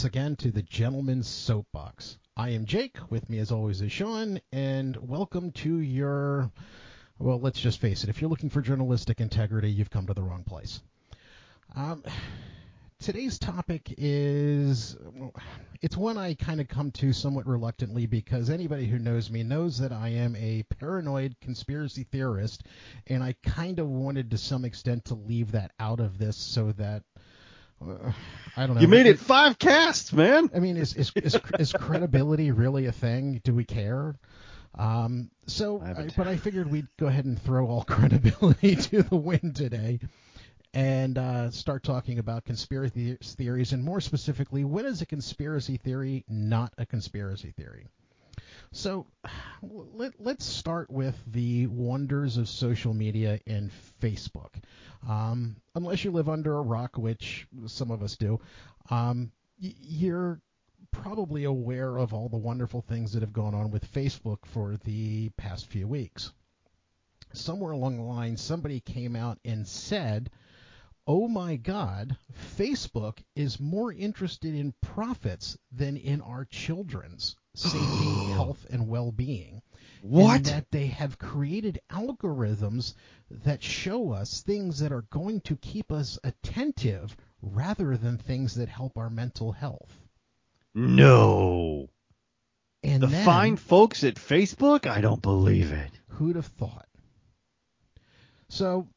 once again to the Gentleman's Soapbox. I am Jake. With me, as always, is Sean, and welcome to your. Well, let's just face it. If you're looking for journalistic integrity, you've come to the wrong place. Um, today's topic is it's one I kind of come to somewhat reluctantly because anybody who knows me knows that I am a paranoid conspiracy theorist, and I kind of wanted to some extent to leave that out of this so that I don't know. You made it five casts, man. I mean, is is is, is credibility really a thing? Do we care? Um, so, I, but I figured we'd go ahead and throw all credibility to the wind today, and uh, start talking about conspiracy theories, and more specifically, when is a conspiracy theory not a conspiracy theory? So let, us start with the wonders of social media and Facebook. Um, unless you live under a rock, which some of us do, um, you're probably aware of all the wonderful things that have gone on with Facebook for the past few weeks. Somewhere along the line, somebody came out and said, Oh my God, Facebook is more interested in profits than in our children's safety, health, and well being. What? And that they have created algorithms that show us things that are going to keep us attentive rather than things that help our mental health. No. And the then, fine folks at Facebook? I don't believe it. Who'd have thought? So,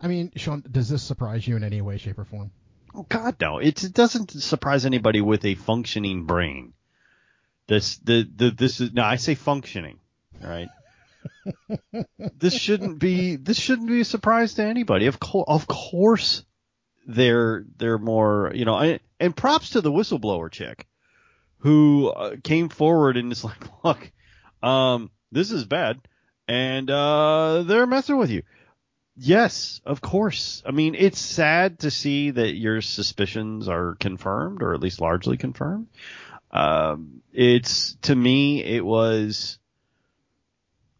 I mean, Sean, does this surprise you in any way, shape, or form? God, no! It's, it doesn't surprise anybody with a functioning brain. This the, the this is no, I say functioning. right? this shouldn't be this shouldn't be a surprise to anybody. Of course, of course, they're they're more you know. I, and props to the whistleblower chick who uh, came forward and is like, look, um, this is bad, and uh, they're messing with you. Yes, of course. I mean, it's sad to see that your suspicions are confirmed, or at least largely confirmed. Um, it's to me, it was.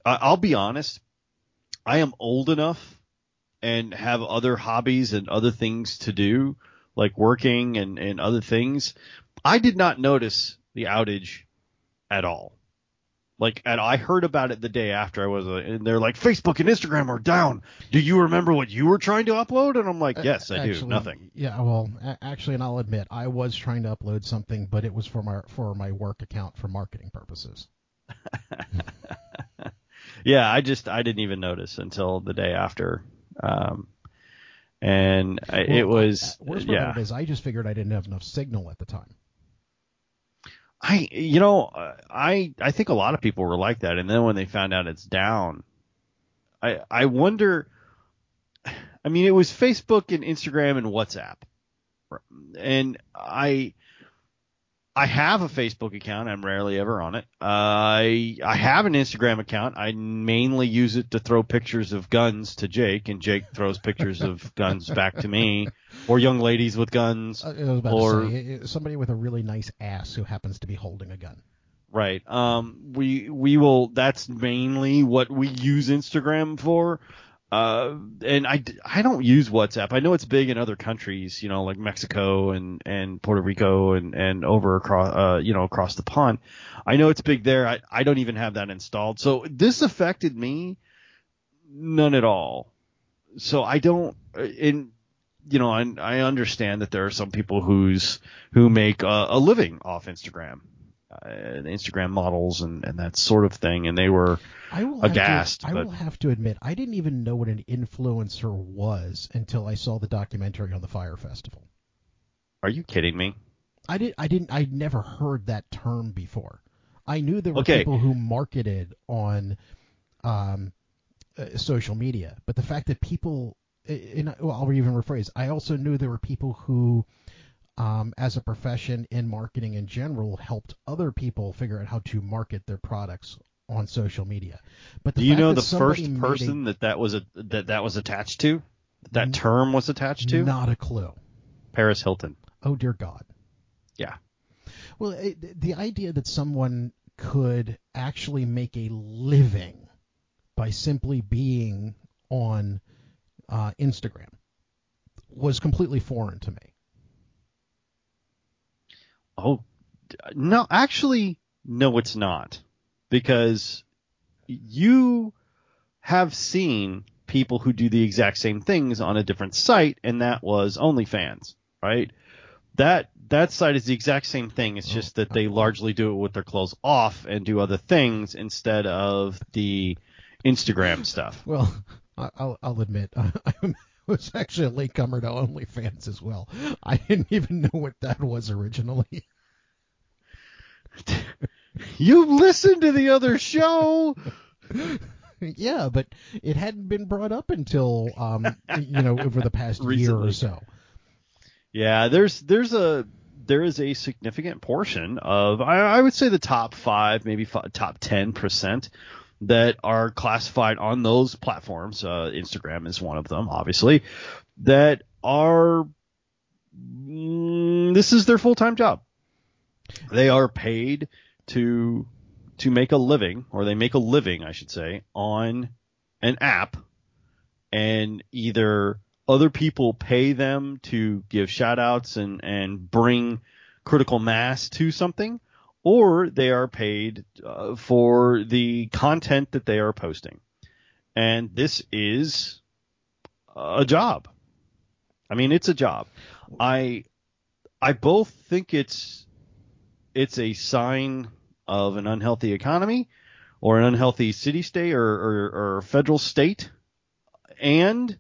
I'll be honest. I am old enough and have other hobbies and other things to do, like working and, and other things. I did not notice the outage at all. Like, and I heard about it the day after I was, uh, and they're like, Facebook and Instagram are down. Do you remember what you were trying to upload? And I'm like, yes, I actually, do. Nothing. Yeah, well, actually, and I'll admit, I was trying to upload something, but it was for my for my work account for marketing purposes. yeah, I just I didn't even notice until the day after. Um, and I, well, it was worst yeah. Part is I just figured I didn't have enough signal at the time. I, you know, uh, I, I think a lot of people were like that. And then when they found out it's down, I, I wonder, I mean, it was Facebook and Instagram and WhatsApp. And I, I have a Facebook account. I'm rarely ever on it. I I have an Instagram account. I mainly use it to throw pictures of guns to Jake, and Jake throws pictures of guns back to me, or young ladies with guns, or say, somebody with a really nice ass who happens to be holding a gun. Right. Um. We we will. That's mainly what we use Instagram for. Uh, and I, I don't use WhatsApp. I know it's big in other countries, you know, like Mexico and, and Puerto Rico and, and over across, uh, you know, across the pond. I know it's big there. I, I don't even have that installed. So this affected me none at all. So I don't, in, you know, I, I understand that there are some people who's, who make a, a living off Instagram uh, Instagram models and, and that sort of thing, and they were I will aghast. To, I will have to admit, I didn't even know what an influencer was until I saw the documentary on the Fyre Festival. Are you kidding me? I did. I didn't. I'd never heard that term before. I knew there were okay. people who marketed on um, uh, social media, but the fact that people, in, well, I'll even rephrase. I also knew there were people who um, as a profession in marketing in general helped other people figure out how to market their products on social media. But do you know the first person a, that that was a, that that was attached to? That term was attached to? Not a clue. Paris Hilton. Oh dear God. Yeah. Well, it, the idea that someone could actually make a living by simply being on uh, Instagram was completely foreign to me. Oh, no, actually, no, it's not. Because you have seen people who do the exact same things on a different site, and that was OnlyFans, right? That that site is the exact same thing. It's just that they largely do it with their clothes off and do other things instead of the Instagram stuff. Well, I'll, I'll admit, I was actually a latecomer to OnlyFans as well. I didn't even know what that was originally. you listened to the other show. yeah, but it hadn't been brought up until um, you know over the past Recently. year or so. Yeah, there's there's a there is a significant portion of I, I would say the top five, maybe five, top ten percent that are classified on those platforms. Uh, Instagram is one of them, obviously. That are mm, this is their full time job. They are paid to to make a living, or they make a living, I should say, on an app, and either other people pay them to give shout outs and, and bring critical mass to something, or they are paid uh, for the content that they are posting. And this is a job. I mean, it's a job. I I both think it's it's a sign of an unhealthy economy or an unhealthy city state or, or, or federal state. And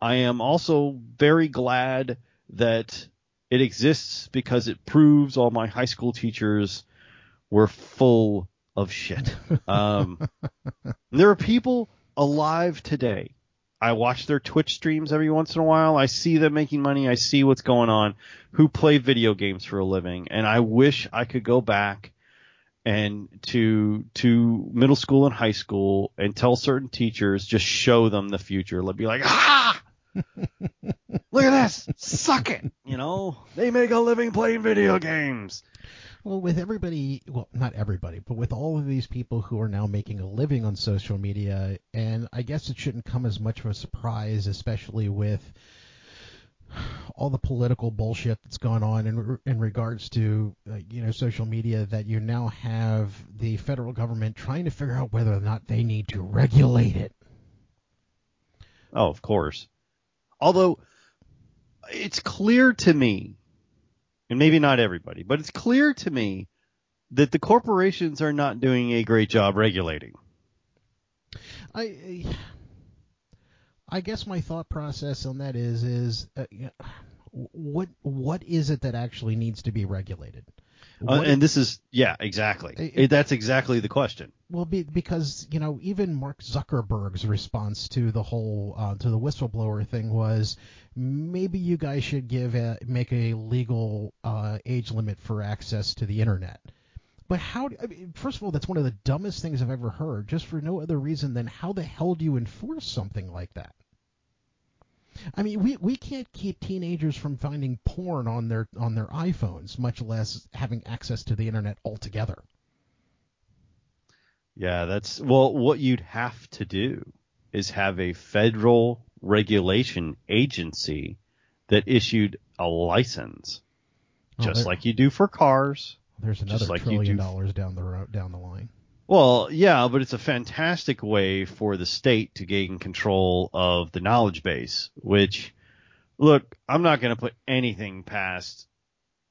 I am also very glad that it exists because it proves all my high school teachers were full of shit. Um, there are people alive today. I watch their Twitch streams every once in a while. I see them making money. I see what's going on. Who play video games for a living, and I wish I could go back and to to middle school and high school and tell certain teachers just show them the future. Let be like, ah, look at this, suck it. You know, they make a living playing video games. Well, with everybody, well, not everybody, but with all of these people who are now making a living on social media, and I guess it shouldn't come as much of a surprise, especially with all the political bullshit that's gone on in in regards to uh, you know social media that you now have the federal government trying to figure out whether or not they need to regulate it. Oh, of course. Although it's clear to me, and maybe not everybody, but it's clear to me that the corporations are not doing a great job regulating. I I guess my thought process on that is is uh, what what is it that actually needs to be regulated? Uh, and this is yeah, exactly. It, That's exactly the question. Well, be, because you know, even Mark Zuckerberg's response to the whole uh, to the whistleblower thing was maybe you guys should give a, make a legal uh, age limit for access to the internet. But how? I mean, first of all, that's one of the dumbest things I've ever heard. Just for no other reason than how the hell do you enforce something like that? I mean, we we can't keep teenagers from finding porn on their on their iPhones, much less having access to the internet altogether. Yeah, that's well what you'd have to do is have a federal regulation agency that issued a license oh, just like you do for cars. There's another like trillion dollars down the road, down the line. Well, yeah, but it's a fantastic way for the state to gain control of the knowledge base, which, look, I'm not going to put anything past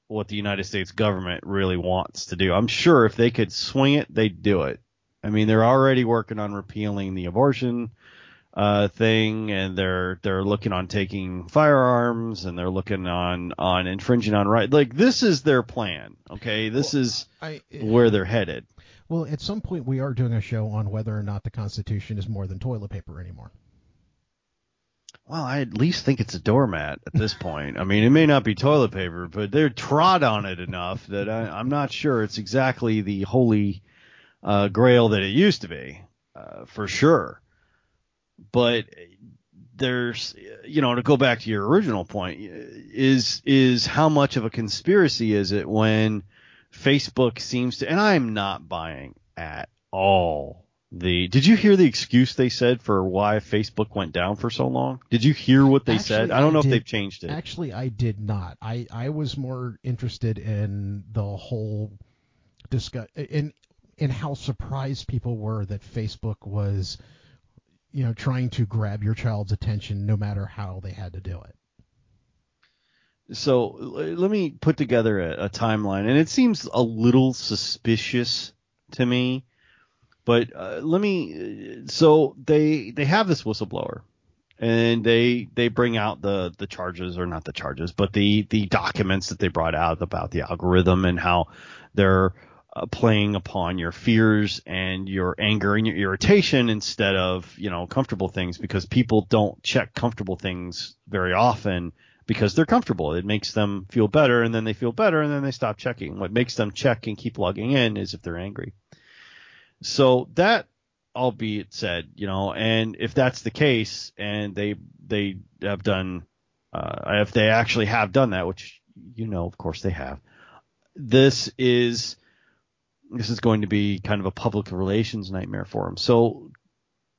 what the United States government really wants to do. I'm sure if they could swing it, they'd do it. I mean, they're already working on repealing the abortion uh, thing, and they're they're looking on taking firearms, and they're looking on on infringing on right. Like this is their plan. Okay, this well, is I, where they're headed. Well, at some point we are doing a show on whether or not the Constitution is more than toilet paper anymore. Well, I at least think it's a doormat at this point. I mean, it may not be toilet paper, but they're trod on it enough that I, am not sure it's exactly the holy uh, grail that it used to be, uh, for sure. But there's, you know, to go back to your original point, is is how much of a conspiracy is it when Facebook seems to, and I'm not buying at all the did you hear the excuse they said for why Facebook went down for so long? Did you hear what they actually, said? I don't I know did, if they've changed it. Actually, I did not. I I was more interested in the whole discuss in in how surprised people were that Facebook was you know trying to grab your child's attention no matter how they had to do it. So let me put together a, a timeline, and it seems a little suspicious to me but uh, let me. So they they have this whistleblower, and they they bring out the the charges or not the charges, but the the documents that they brought out about the algorithm and how they're uh, playing upon your fears and your anger and your irritation instead of you know comfortable things because people don't check comfortable things very often because they're comfortable. It makes them feel better and then they feel better and then they stop checking. What makes them check and keep logging in is if they're angry. So that, albeit said, you know, and if that's the case, and they they have done, uh, if they actually have done that, which you know, of course they have, this is this is going to be kind of a public relations nightmare for them. So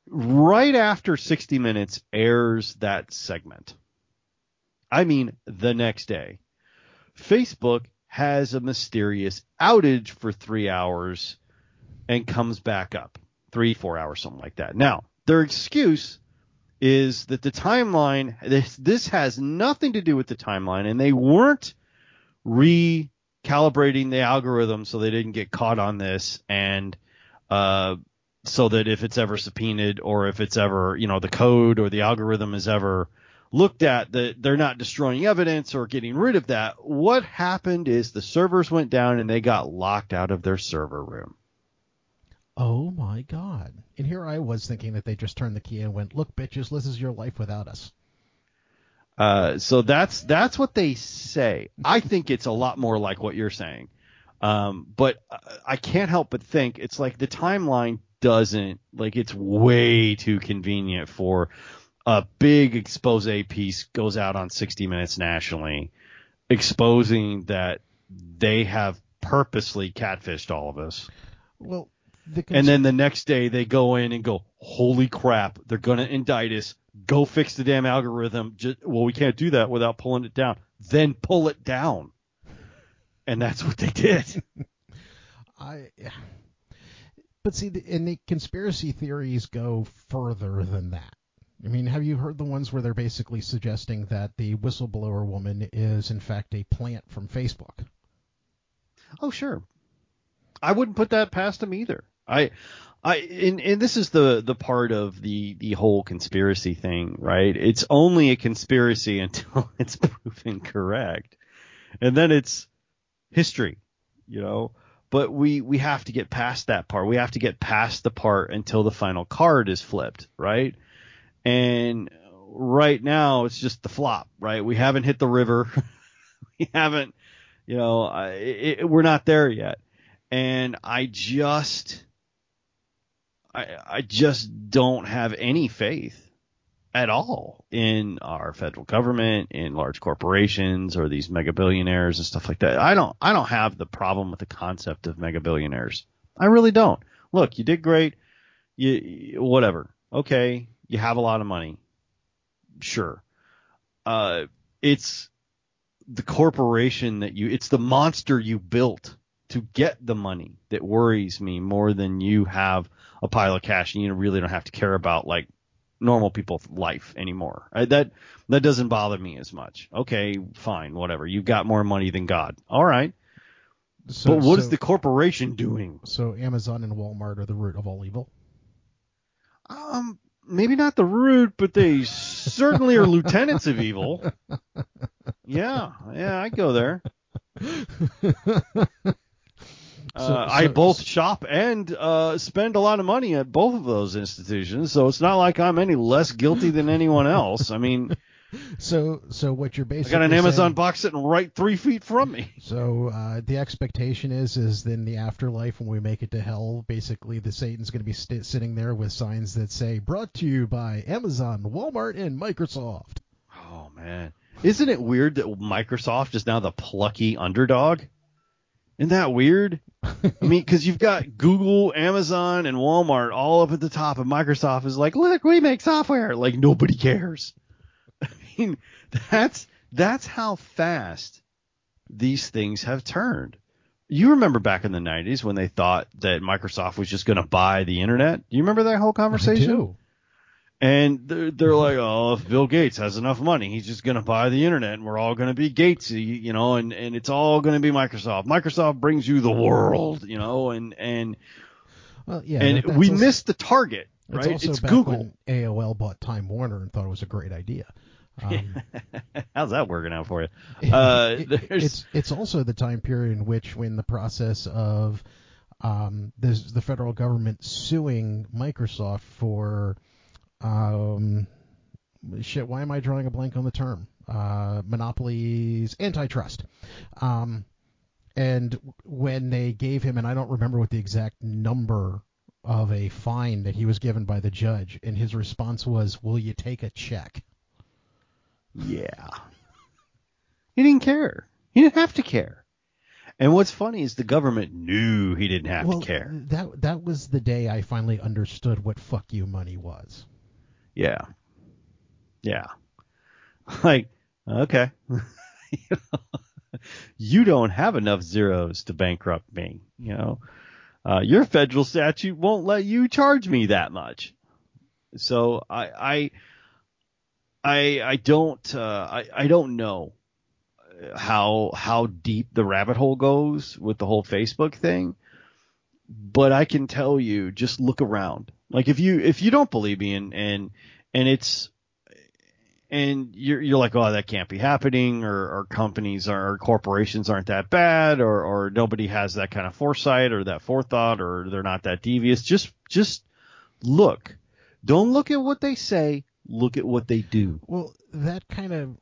right after 60 Minutes airs that segment, I mean the next day, Facebook has a mysterious outage for three hours and comes back up three, four hours, something like that. Now, their excuse is that the timeline, this, this has nothing to do with the timeline, and they weren't recalibrating the algorithm so they didn't get caught on this, and uh, so that if it's ever subpoenaed or if it's ever, you know, the code or the algorithm is ever looked at, that they're not destroying evidence or getting rid of that. What happened is the servers went down and they got locked out of their server room. Oh my god. And here I was thinking that they just turned the key and went, "Look, bitches, this is your life without us." Uh, so that's that's what they say. I think it's a lot more like what you're saying. Um, but I can't help but think it's like the timeline doesn't like it's way too convenient for a big expose piece goes out on 60 Minutes nationally, exposing that they have purposely catfished all of us. Well, the and then the next day they go in and go, holy crap, they're going to indict us. Go fix the damn algorithm. Just, well, we can't do that without pulling it down. Then pull it down. And that's what they did. I, but see, the, and the conspiracy theories go further than that. I mean, have you heard the ones where they're basically suggesting that the whistleblower woman is in fact a plant from Facebook? Oh, sure. I wouldn't put that past them either. I, I, and, and this is the, the part of the, the whole conspiracy thing, right? It's only a conspiracy until it's proven correct. And then it's history, you know? But we, we have to get past that part. We have to get past the part until the final card is flipped, right? And right now it's just the flop, right? We haven't hit the river. we haven't, you know, it, we're not there yet. And I just, I, I just don't have any faith at all in our federal government, in large corporations, or these mega billionaires and stuff like that. I don't I don't have the problem with the concept of mega billionaires. I really don't. Look, you did great. You whatever. Okay, you have a lot of money. Sure. Uh, it's the corporation that you. It's the monster you built to get the money that worries me more than you have a pile of cash and you really don't have to care about like normal people's life anymore. I, that that doesn't bother me as much. Okay, fine, whatever. You've got more money than God. All right. So, but what so, is the corporation doing? So Amazon and Walmart are the root of all evil. Um, maybe not the root, but they certainly are lieutenants of evil. Yeah, yeah, I go there. Uh, so, I both shop and uh, spend a lot of money at both of those institutions, so it's not like I'm any less guilty than anyone else. I mean, so so what you're basically I got an saying, Amazon box sitting right three feet from me. So uh, the expectation is is in the afterlife when we make it to hell, basically the Satan's going to be st- sitting there with signs that say "Brought to you by Amazon, Walmart, and Microsoft." Oh man, isn't it weird that Microsoft is now the plucky underdog? Isn't that weird? I mean, because you've got Google, Amazon, and Walmart all up at the top, and Microsoft is like, look, we make software. Like nobody cares. I mean, that's that's how fast these things have turned. You remember back in the 90s when they thought that Microsoft was just going to buy the internet? Do you remember that whole conversation? I do. And they're, they're like, oh, if Bill Gates has enough money, he's just going to buy the internet and we're all going to be Gatesy, you know, and, and it's all going to be Microsoft. Microsoft brings you the world, you know, and, and, well, yeah, and we also, missed the target, right? It's, it's Google. AOL bought Time Warner and thought it was a great idea. Um, How's that working out for you? Uh, it, it's it's also the time period in which, when the process of um, the federal government suing Microsoft for um, shit. Why am I drawing a blank on the term? Uh, monopolies, antitrust. Um, and when they gave him, and I don't remember what the exact number of a fine that he was given by the judge, and his response was, "Will you take a check?" Yeah. He didn't care. He didn't have to care. And what's funny is the government knew he didn't have well, to care. That that was the day I finally understood what fuck you money was. Yeah. Yeah. Like, okay. you don't have enough zeros to bankrupt me, you know. Uh, your federal statute won't let you charge me that much. So I, I I I don't uh, I I don't know how how deep the rabbit hole goes with the whole Facebook thing, but I can tell you just look around. Like if you if you don't believe me and and and it's and you're you're like oh that can't be happening or, or companies or, or corporations aren't that bad or or nobody has that kind of foresight or that forethought or they're not that devious just just look don't look at what they say look at what they do. Well, that kind of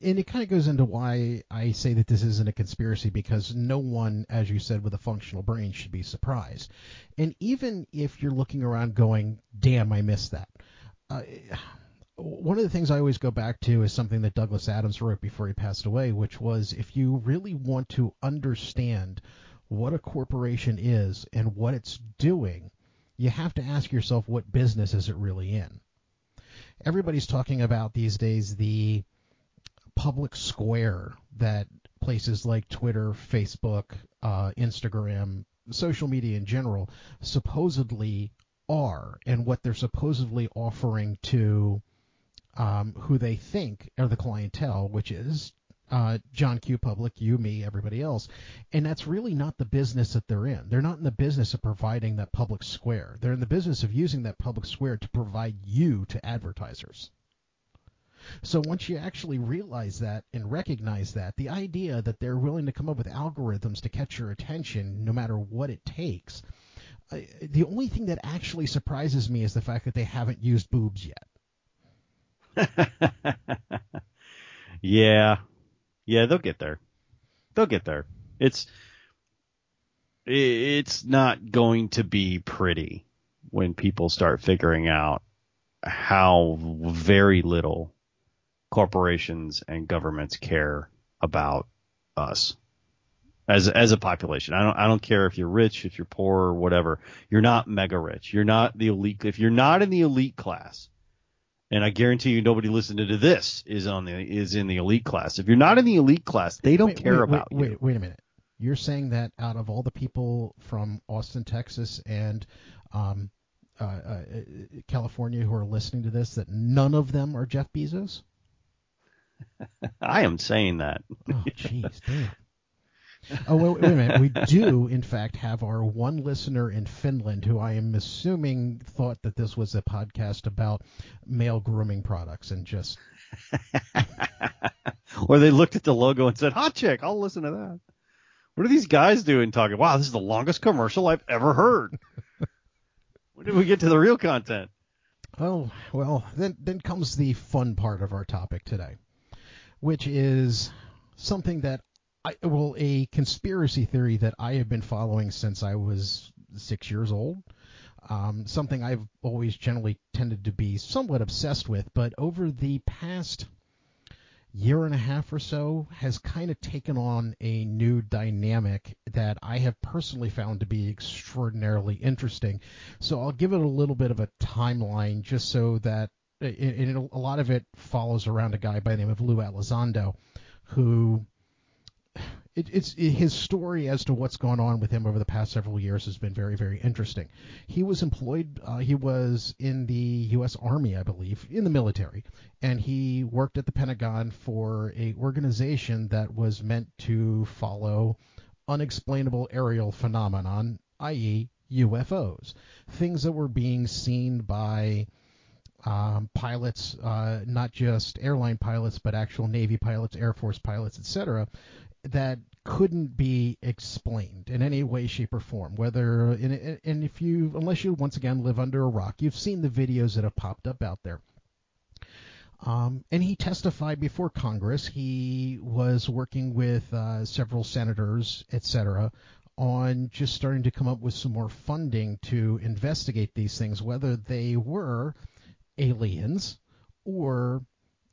and it kind of goes into why I say that this isn't a conspiracy because no one, as you said, with a functional brain should be surprised. And even if you're looking around going, "Damn, I missed that," uh, one of the things I always go back to is something that Douglas Adams wrote before he passed away, which was if you really want to understand what a corporation is and what it's doing, you have to ask yourself what business is it really in everybody's talking about these days the public square that places like Twitter, Facebook, uh, Instagram, social media in general supposedly are and what they're supposedly offering to um, who they think are the clientele, which is uh, John Q. Public, you, me, everybody else. And that's really not the business that they're in. They're not in the business of providing that public square. They're in the business of using that public square to provide you to advertisers. So once you actually realize that and recognize that, the idea that they're willing to come up with algorithms to catch your attention no matter what it takes, the only thing that actually surprises me is the fact that they haven't used boobs yet. yeah, yeah, they'll get there. They'll get there. It's it's not going to be pretty when people start figuring out how very little corporations and governments care about us as as a population. I don't I don't care if you're rich, if you're poor, or whatever. You're not mega rich. You're not the elite. If you're not in the elite class, and I guarantee you nobody listening to this is on the is in the elite class. If you're not in the elite class, they don't wait, care wait, about wait, you. Wait, wait a minute. You're saying that out of all the people from Austin, Texas, and um, uh, uh, California who are listening to this, that none of them are Jeff Bezos? I am saying that. Oh, jeez, damn. Oh, wait, wait, a minute. We do, in fact, have our one listener in Finland who I am assuming thought that this was a podcast about male grooming products and just. or they looked at the logo and said, hot chick, I'll listen to that. What are these guys doing talking? Wow, this is the longest commercial I've ever heard. when did we get to the real content? Oh, well, then, then comes the fun part of our topic today, which is something that I, well, a conspiracy theory that I have been following since I was six years old. Um, something I've always generally tended to be somewhat obsessed with, but over the past year and a half or so has kind of taken on a new dynamic that I have personally found to be extraordinarily interesting. So I'll give it a little bit of a timeline just so that and a lot of it follows around a guy by the name of Lou Elizondo, who it, it's it, his story as to what's gone on with him over the past several years has been very, very interesting. He was employed, uh, he was in the U.S. Army, I believe, in the military, and he worked at the Pentagon for a organization that was meant to follow unexplainable aerial phenomenon, i.e., UFOs, things that were being seen by um, pilots, uh, not just airline pilots, but actual Navy pilots, Air Force pilots, etc., that couldn't be explained in any way, shape, or form. Whether and, and if you, unless you once again live under a rock, you've seen the videos that have popped up out there. Um, and he testified before Congress. He was working with uh, several senators, etc., on just starting to come up with some more funding to investigate these things, whether they were aliens or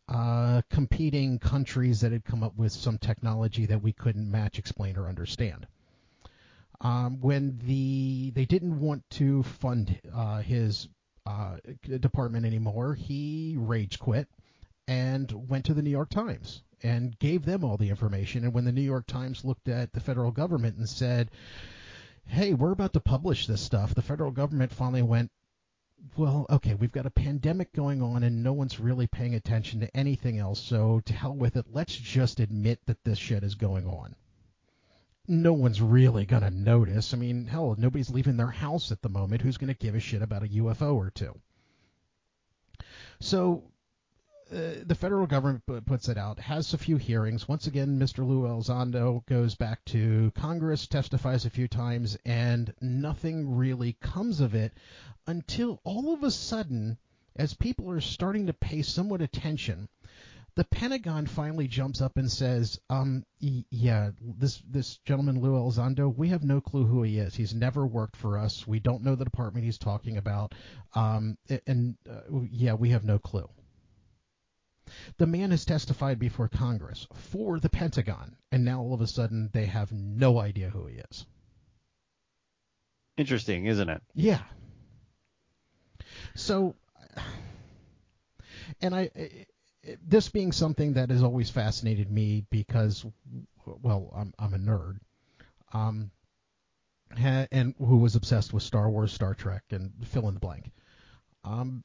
uh, competing countries that had come up with some technology that we couldn't match, explain, or understand. Um, when the they didn't want to fund uh, his uh, department anymore, he rage quit and went to the New York Times and gave them all the information. And when the New York Times looked at the federal government and said, "Hey, we're about to publish this stuff," the federal government finally went, well, okay, we've got a pandemic going on and no one's really paying attention to anything else, so to hell with it, let's just admit that this shit is going on. No one's really going to notice. I mean, hell, nobody's leaving their house at the moment. Who's going to give a shit about a UFO or two? So uh, the federal government puts it out, has a few hearings. Once again, Mr. Lou Elizondo goes back to Congress, testifies a few times, and nothing really comes of it until all of a sudden, as people are starting to pay somewhat attention, the Pentagon finally jumps up and says, um, yeah, this this gentleman Lou Elizondo, we have no clue who he is. He's never worked for us. We don't know the department he's talking about. Um, and uh, yeah, we have no clue. The man has testified before Congress for the Pentagon, and now all of a sudden they have no idea who he is. Interesting, isn't it? Yeah. So, and I, this being something that has always fascinated me because, well, I'm I'm a nerd, um, and who was obsessed with Star Wars, Star Trek, and fill in the blank. Um,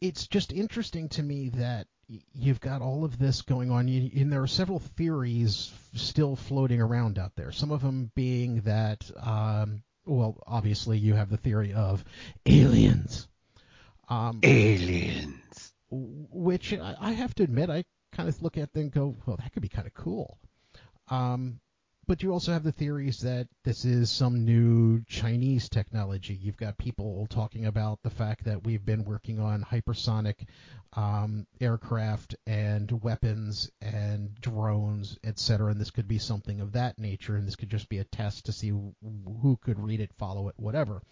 it's just interesting to me that you've got all of this going on, and there are several theories still floating around out there. Some of them being that, um, well, obviously you have the theory of aliens. Um, aliens. Which I have to admit, I kind of look at and go, well, that could be kind of cool. Um, but you also have the theories that this is some new Chinese technology. You've got people talking about the fact that we've been working on hypersonic um, aircraft and weapons and drones, etc. And this could be something of that nature, and this could just be a test to see who could read it, follow it, whatever.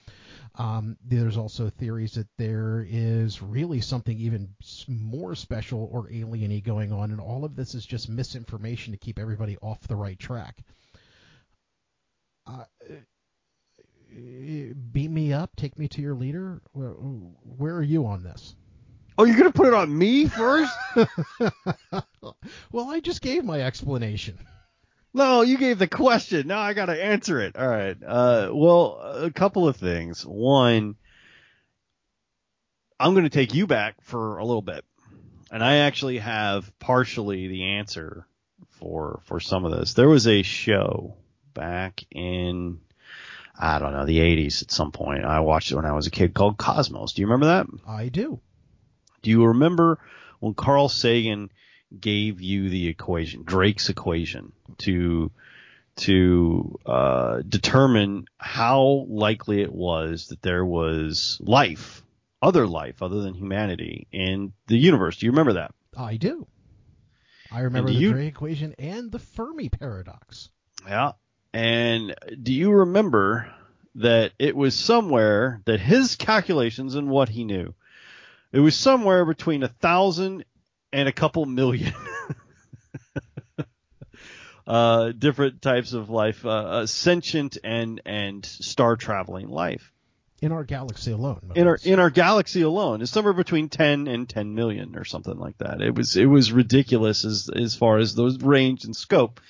Um, there's also theories that there is really something even more special or alieny going on, and all of this is just misinformation to keep everybody off the right track uh, beat me up, take me to your leader. Where, where are you on this? Oh, you're gonna put it on me first? well, I just gave my explanation. No, you gave the question. Now I gotta answer it. All right. Uh, well, a couple of things. One, I'm gonna take you back for a little bit, and I actually have partially the answer for for some of this. There was a show back in I don't know the 80s at some point. I watched it when I was a kid called Cosmos. Do you remember that? I do. Do you remember when Carl Sagan gave you the equation, Drake's equation, to to uh, determine how likely it was that there was life, other life other than humanity in the universe? Do you remember that? I do. I remember the you, Drake equation and the Fermi paradox. Yeah, and do you remember that it was somewhere that his calculations and what he knew It was somewhere between a thousand and a couple million. uh, different types of life, uh, uh, sentient and and star traveling life in our galaxy alone. In our in our galaxy alone, it's somewhere between 10 and 10 million or something like that. It was it was ridiculous as as far as those range and scope.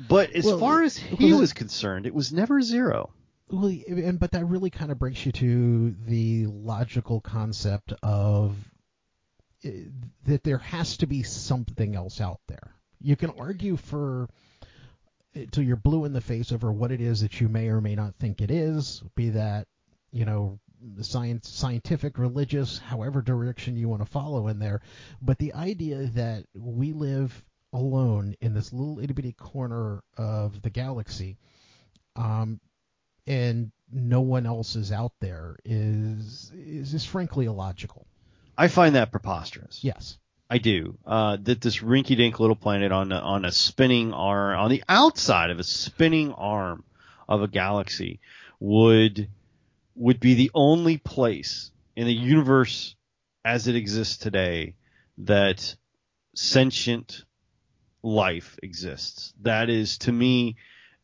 But as well, far as he well, was concerned, it was never zero. Well, and but that really kind of brings you to the logical concept of eh, that there has to be something else out there. You can argue for till you're blue in the face over what it is that you may or may not think it is, be that you know science scientific religious however direction you want to follow in there but the idea that we live alone in this little itty bitty corner of the galaxy um, and no one else is out there is is is frankly illogical. I find that preposterous. Yes. I do. Uh, that this rinky-dink little planet on a, on a spinning arm, on the outside of a spinning arm of a galaxy, would would be the only place in the universe as it exists today that sentient life exists. That is, to me,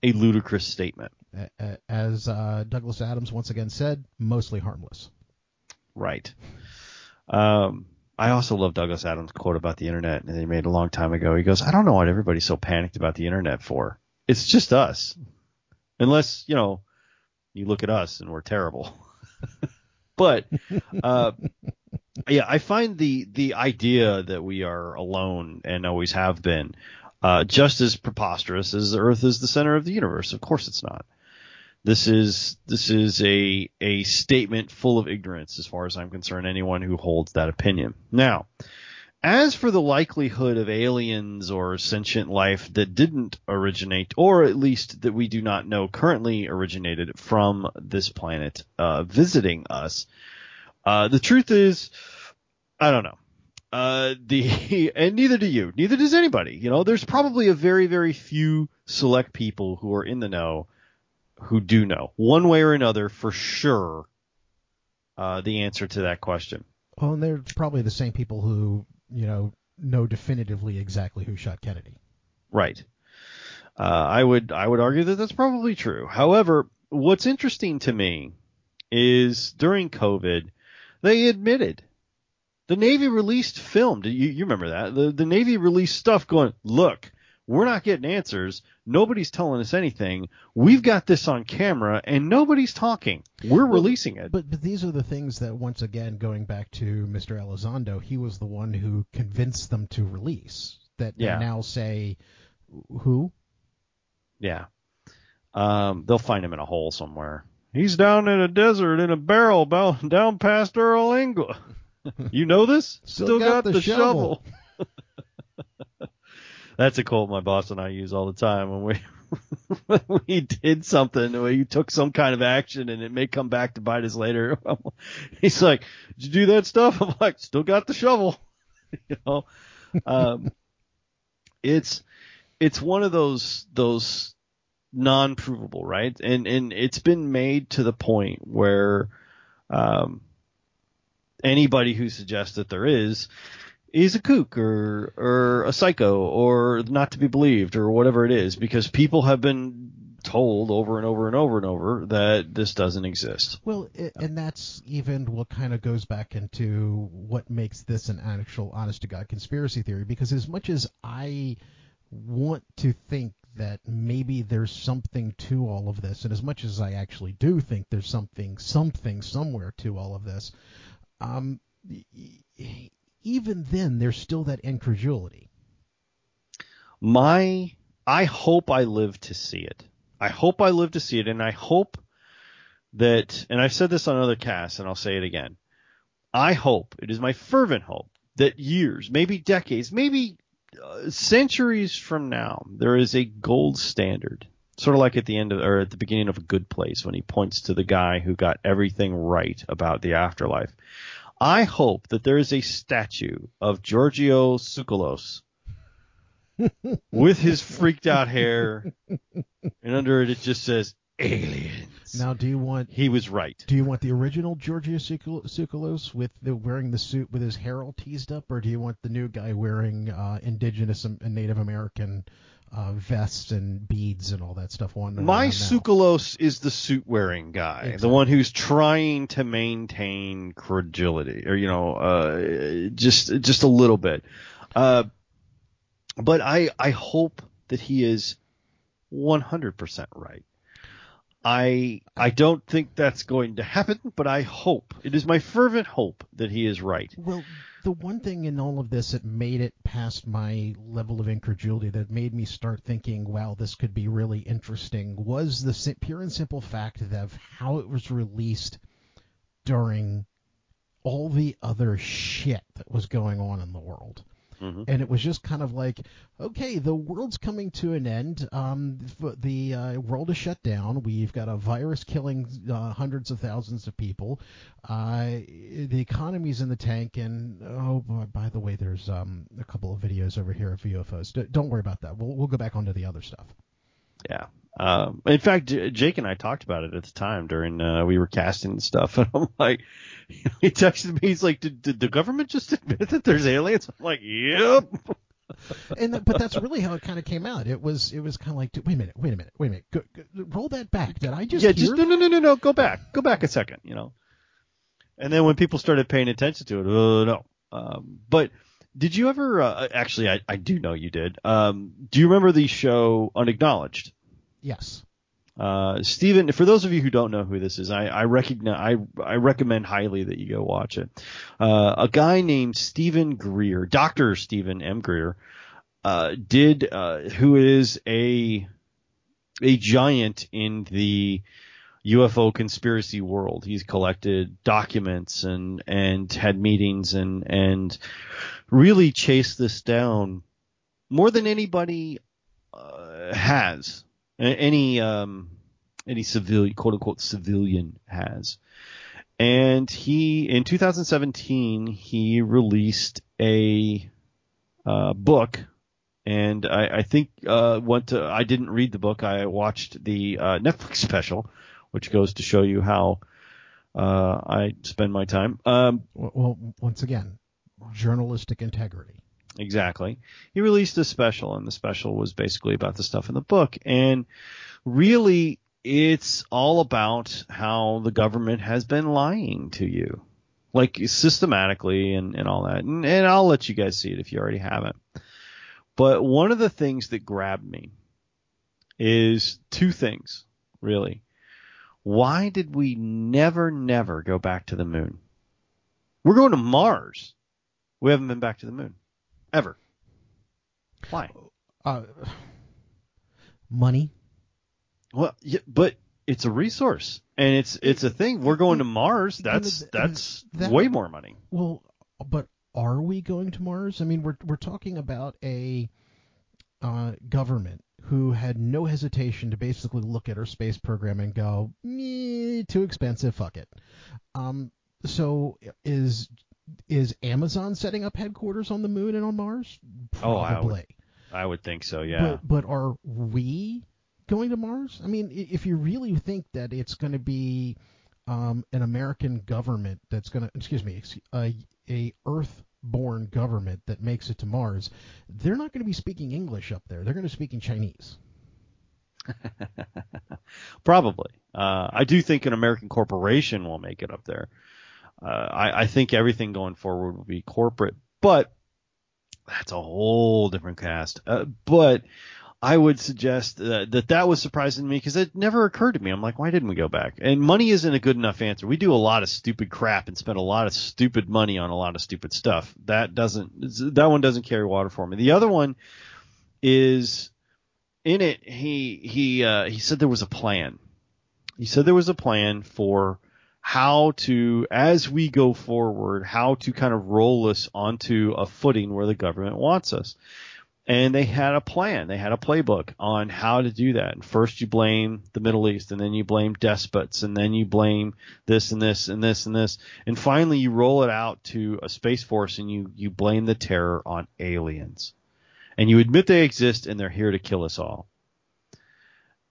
a ludicrous statement. As uh, Douglas Adams once again said, mostly harmless. Right. Um, I also love Douglas Adams' quote about the internet that he made a long time ago. He goes, I don't know what everybody's so panicked about the internet for. It's just us. Unless, you know, you look at us and we're terrible. but uh, yeah, I find the the idea that we are alone and always have been uh, just as preposterous as the Earth is the center of the universe. Of course, it's not. This is this is a a statement full of ignorance, as far as I'm concerned. Anyone who holds that opinion. Now, as for the likelihood of aliens or sentient life that didn't originate, or at least that we do not know currently originated from this planet uh, visiting us, uh, the truth is, I don't know. Uh, the and neither do you, neither does anybody. You know, there's probably a very, very few select people who are in the know who do know one way or another for sure uh, the answer to that question. Well, and they're probably the same people who you know, know definitively exactly who shot Kennedy. Right. Uh, I would I would argue that that's probably true. However, what's interesting to me is during COVID, they admitted the Navy released film. You, you remember that the the Navy released stuff going. Look, we're not getting answers. Nobody's telling us anything. We've got this on camera and nobody's talking. We're well, releasing it. But but these are the things that once again going back to Mr. Elizondo, he was the one who convinced them to release. That yeah. they now say who? Yeah. Um, they'll find him in a hole somewhere. He's down in a desert in a barrel down past Earl Erlanger. You know this? Still, Still got, got, the, the shovel. shovel. That's a quote my boss and I use all the time when we when we did something where you took some kind of action and it may come back to bite us later. He's like, "Did you do that stuff?" I'm like, "Still got the shovel." you know, um, it's it's one of those those non-provable, right? And and it's been made to the point where um, anybody who suggests that there is is a kook or or a psycho or not to be believed or whatever it is because people have been told over and over and over and over that this doesn't exist. Well, it, and that's even what kind of goes back into what makes this an actual honest to god conspiracy theory because as much as I want to think that maybe there's something to all of this and as much as I actually do think there's something something somewhere to all of this um even then there's still that incredulity. My I hope I live to see it. I hope I live to see it and I hope that and I've said this on other casts and I'll say it again. I hope, it is my fervent hope that years, maybe decades, maybe uh, centuries from now, there is a gold standard. Sort of like at the end of, or at the beginning of a good place when he points to the guy who got everything right about the afterlife. I hope that there is a statue of Giorgio Tsoukalos with his freaked out hair, and under it it just says aliens. Now, do you want? He was right. Do you want the original Giorgio Tsoukalos with the wearing the suit with his hair all teased up, or do you want the new guy wearing uh, indigenous and Native American uh, vests and beads and all that stuff? One. My Tsoukalos is the suit wearing guy, exactly. the one who's trying to maintain credulity, or you know, uh, just just a little bit. Uh, but I I hope that he is 100% right. I I don't think that's going to happen, but I hope it is my fervent hope that he is right. Well, the one thing in all of this that made it past my level of incredulity, that made me start thinking, "Wow, this could be really interesting," was the pure and simple fact of how it was released during all the other shit that was going on in the world. Mm-hmm. And it was just kind of like, okay, the world's coming to an end. Um, the uh, world is shut down. We've got a virus killing uh, hundreds of thousands of people. Uh, the economy's in the tank. And oh, by the way, there's um, a couple of videos over here of UFOs. D- don't worry about that. We'll we'll go back onto the other stuff. Yeah. Um, in fact, Jake and I talked about it at the time during uh, we were casting and stuff, and I'm like, he texted me, he's like, did, did the government just admit that there's aliens? I'm like, yep. and but that's really how it kind of came out. It was it was kind of like, wait a minute, wait a minute, wait a minute, go, go, roll that back. Did I just yeah, just no no no no no, go back, go back a second, you know. And then when people started paying attention to it, oh no. Um, but did you ever? Uh, actually, I, I do know you did. Um, do you remember the show Unacknowledged? Yes. Uh, Steven, for those of you who don't know who this is, I, I recognize, I, I recommend highly that you go watch it. Uh, a guy named Steven Greer, Dr. Steven M. Greer, uh, did, uh, who is a, a giant in the UFO conspiracy world. He's collected documents and, and had meetings and, and really chased this down more than anybody, uh, has any um, any civilian quote unquote civilian has. And he in 2017 he released a uh, book, and I, I think uh, went to I didn't read the book. I watched the uh, Netflix special, which goes to show you how uh, I spend my time. Um, well, once again, journalistic integrity. Exactly. He released a special, and the special was basically about the stuff in the book. And really, it's all about how the government has been lying to you, like systematically and, and all that. And, and I'll let you guys see it if you already haven't. But one of the things that grabbed me is two things, really. Why did we never, never go back to the moon? We're going to Mars. We haven't been back to the moon ever. Why? Uh, money. Well, yeah, but it's a resource and it's it's a thing. We're going to Mars. That's that's that, way more money. Well, but are we going to Mars? I mean, we're we're talking about a uh, government who had no hesitation to basically look at our space program and go, me too expensive, fuck it. Um, so is is Amazon setting up headquarters on the moon and on Mars? Probably. Oh, I would, I would think so. Yeah. But, but are we going to Mars? I mean, if you really think that it's going to be um, an American government that's going to, excuse me, a, a Earth-born government that makes it to Mars, they're not going to be speaking English up there. They're going to be speaking Chinese. Probably. Uh, I do think an American corporation will make it up there. Uh, I, I think everything going forward will be corporate, but that's a whole different cast. Uh, but I would suggest that that was surprising to me because it never occurred to me. I'm like, why didn't we go back? And money isn't a good enough answer. We do a lot of stupid crap and spend a lot of stupid money on a lot of stupid stuff. That doesn't that one doesn't carry water for me. The other one is in it. He he uh, he said there was a plan. He said there was a plan for how to, as we go forward, how to kind of roll us onto a footing where the government wants us. And they had a plan. They had a playbook on how to do that. And first you blame the Middle East and then you blame despots and then you blame this and this and this and this. And finally you roll it out to a space force and you, you blame the terror on aliens. And you admit they exist and they're here to kill us all.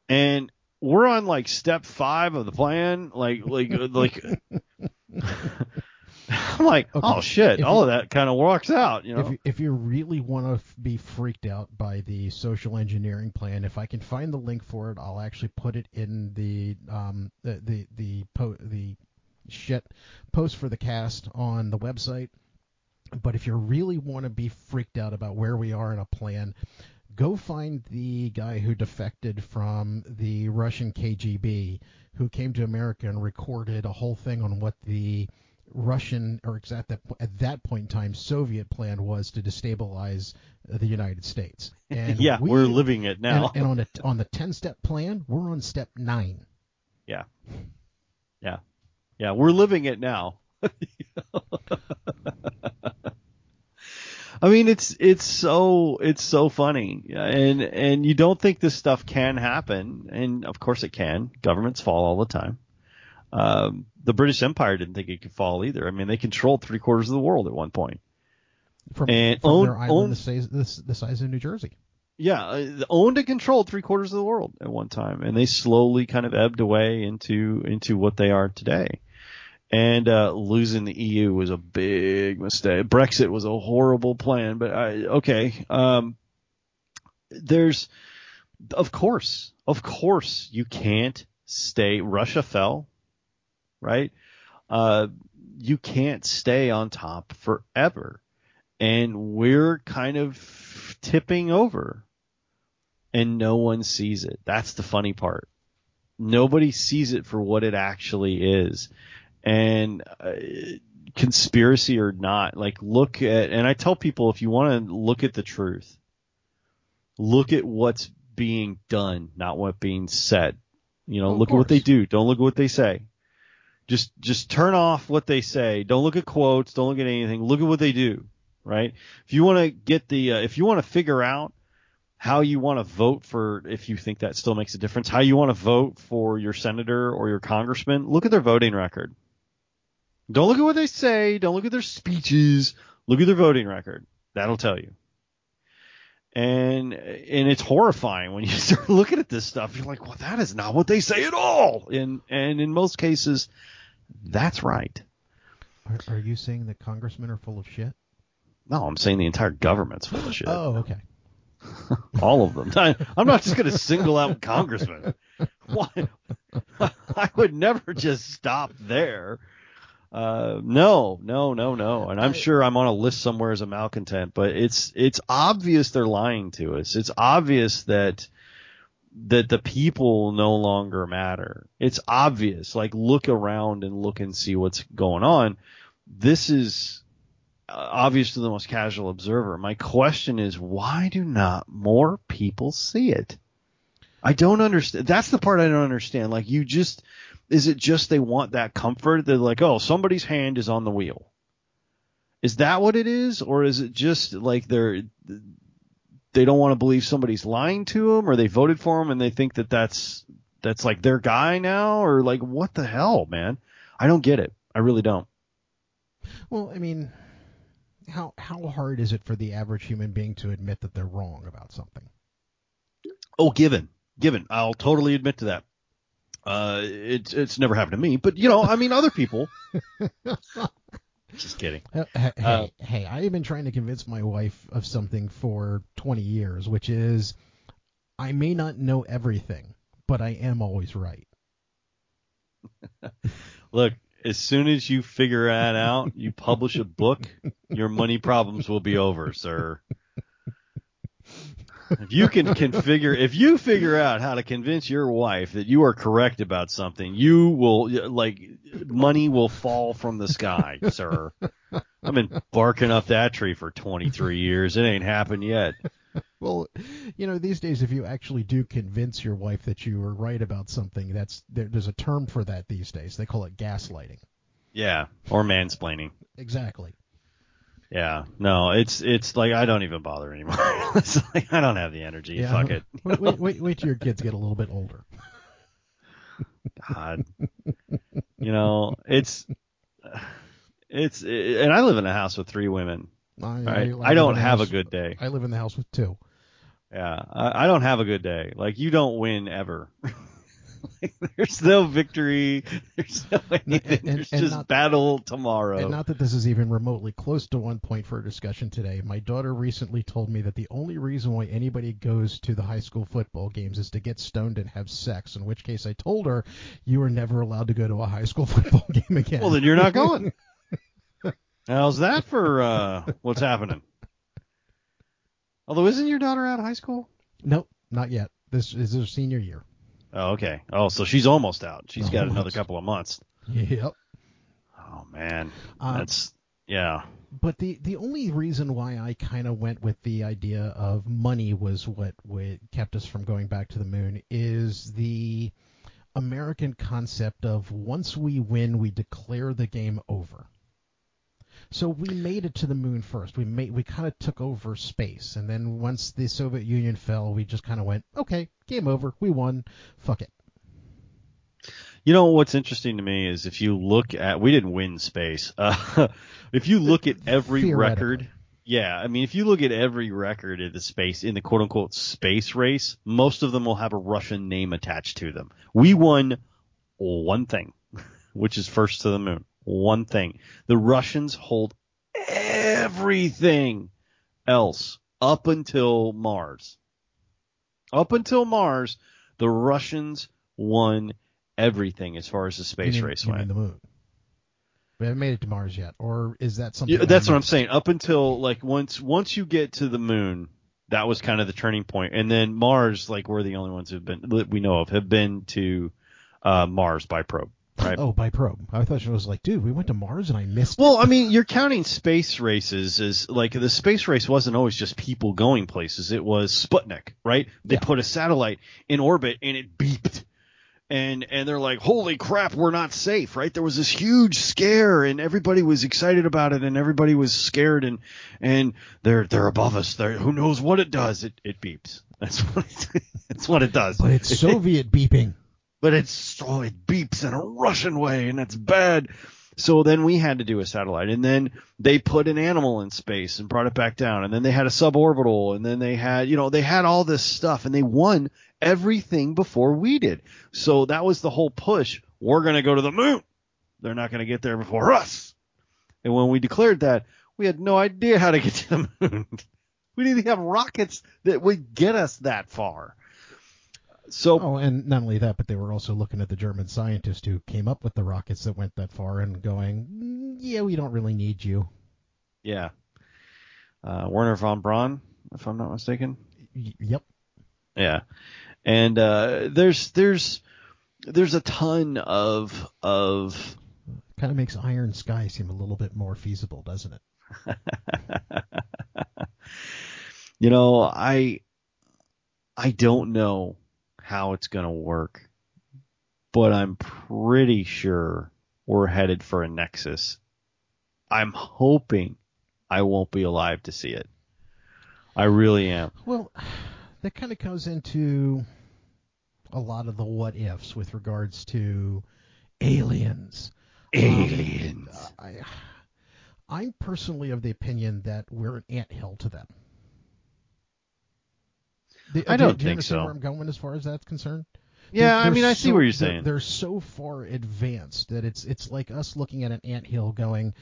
And we're on like step five of the plan. Like like like. I'm like, okay. oh shit, all you, of that kind of works out, you know. If you, if you really want to f- be freaked out by the social engineering plan, if I can find the link for it, I'll actually put it in the um the the the, po- the shit post for the cast on the website. But if you really want to be freaked out about where we are in a plan, go find the guy who defected from the Russian KGB, who came to America and recorded a whole thing on what the Russian, or at that at that point in time, Soviet plan was to destabilize the United States. And yeah, we, are living it now. And, and on a, on the ten step plan, we're on step nine. Yeah, yeah, yeah. We're living it now. I mean, it's it's so it's so funny, and and you don't think this stuff can happen, and of course it can. Governments fall all the time. Um, the British Empire didn't think it could fall either. I mean, they controlled three quarters of the world at one point. From, and from owned, their island owned, the, size, the, the size of New Jersey. Yeah, uh, owned and controlled three quarters of the world at one time, and they slowly kind of ebbed away into into what they are today. And uh, losing the EU was a big mistake. Brexit was a horrible plan, but I, okay. Um, there's, of course, of course, you can't stay. Russia fell right? Uh, you can't stay on top forever. And we're kind of tipping over and no one sees it. That's the funny part. Nobody sees it for what it actually is. And uh, conspiracy or not, like look at, and I tell people if you want to look at the truth, look at what's being done, not what being said. You know, look at what they do. Don't look at what they say. Just just turn off what they say. Don't look at quotes. Don't look at anything. Look at what they do. Right? If you want to get the uh, if you want to figure out how you want to vote for if you think that still makes a difference, how you want to vote for your senator or your congressman, look at their voting record. Don't look at what they say. Don't look at their speeches. Look at their voting record. That'll tell you. And and it's horrifying when you start looking at this stuff. You're like, well, that is not what they say at all. And and in most cases, that's right. Are, are you saying that congressmen are full of shit? No, I'm saying the entire government's full of shit. oh, okay. All of them. I, am not just going to single out congressmen. Why? I would never just stop there. Uh, no, no, no, no. And I'm sure I'm on a list somewhere as a malcontent, but it's it's obvious they're lying to us. It's obvious that that the people no longer matter. It's obvious. Like look around and look and see what's going on. This is uh, obvious to the most casual observer. My question is why do not more people see it? I don't understand. That's the part I don't understand. Like you just is it just they want that comfort? They're like, "Oh, somebody's hand is on the wheel." Is that what it is or is it just like they're they don't want to believe somebody's lying to them, or they voted for him and they think that that's that's like their guy now, or like what the hell, man? I don't get it. I really don't. Well, I mean, how how hard is it for the average human being to admit that they're wrong about something? Oh, given, given, I'll totally admit to that. Uh, it's it's never happened to me, but you know, I mean, other people. Just kidding. Uh, hey, uh, hey, I've been trying to convince my wife of something for 20 years, which is I may not know everything, but I am always right. Look, as soon as you figure that out, you publish a book, your money problems will be over, sir. If you can configure, if you figure out how to convince your wife that you are correct about something, you will like money will fall from the sky, sir. I've been barking up that tree for 23 years. It ain't happened yet. Well, you know, these days, if you actually do convince your wife that you were right about something, that's there, there's a term for that these days. They call it gaslighting. Yeah, or mansplaining. Exactly. Yeah, no, it's it's like I don't even bother anymore. it's like I don't have the energy. Yeah. Fuck it. wait, wait, wait, wait till your kids get a little bit older. God, you know, it's it's it, and I live in a house with three women. I, right? I, I don't have house, a good day. I live in the house with two. Yeah, I, I don't have a good day. Like you don't win ever. there's no victory. There's no anything. And, and, there's and just not, battle tomorrow. And not that this is even remotely close to one point for a discussion today. My daughter recently told me that the only reason why anybody goes to the high school football games is to get stoned and have sex. In which case, I told her you are never allowed to go to a high school football game again. Well, then you're not going. How's that for uh, what's happening? Although, isn't your daughter out of high school? Nope, not yet. This is her senior year. Oh, okay. Oh, so she's almost out. She's almost. got another couple of months. Yep. Oh man, um, that's yeah. But the the only reason why I kind of went with the idea of money was what what kept us from going back to the moon is the American concept of once we win, we declare the game over. So we made it to the moon first. We made we kind of took over space, and then once the Soviet Union fell, we just kind of went, okay, game over. We won. Fuck it. You know what's interesting to me is if you look at we didn't win space. Uh, if you look at every record, yeah, I mean if you look at every record in the space in the quote unquote space race, most of them will have a Russian name attached to them. We won one thing, which is first to the moon one thing. The Russians hold everything else up until Mars. Up until Mars, the Russians won everything as far as the space mean, race went. the moon. We haven't made it to Mars yet, or is that something? Yeah, that's what I'm saying. Up until like once once you get to the moon, that was kind of the turning point. and then Mars, like we're the only ones who've been we know of have been to uh, Mars by probe. Right. Oh, by probe. I thought it was like, dude, we went to Mars and I missed. Well, I mean, you're counting space races as like the space race wasn't always just people going places. It was Sputnik, right? They yeah. put a satellite in orbit and it beeped. And and they're like, holy crap, we're not safe, right? There was this huge scare, and everybody was excited about it, and everybody was scared, and and they're they're above us. They're, who knows what it does? It it beeps. That's what it, that's what it does. But it's Soviet beeping but it's oh, it beeps in a Russian way, and it's bad. So then we had to do a satellite, and then they put an animal in space and brought it back down, and then they had a suborbital, and then they had, you know, they had all this stuff, and they won everything before we did. So that was the whole push. We're going to go to the moon. They're not going to get there before us. And when we declared that, we had no idea how to get to the moon. we didn't have rockets that would get us that far. So oh, and not only that, but they were also looking at the German scientist who came up with the rockets that went that far and going, mm, yeah, we don't really need you. Yeah. Uh, Wernher von Braun, if I'm not mistaken. Y- yep. Yeah. And uh, there's there's there's a ton of of kind of makes Iron Sky seem a little bit more feasible, doesn't it? you know, I I don't know how it's going to work, but I'm pretty sure we're headed for a Nexus. I'm hoping I won't be alive to see it. I really am. Well, that kind of goes into a lot of the what ifs with regards to aliens. Aliens. Um, I, I'm personally of the opinion that we're an anthill to them. The, I don't do, do think so. Where I'm going as far as that's concerned. Yeah, they're, I mean, I see so, what you're saying. They're, they're, so far advanced that it's it's like us looking at an ant hill, going,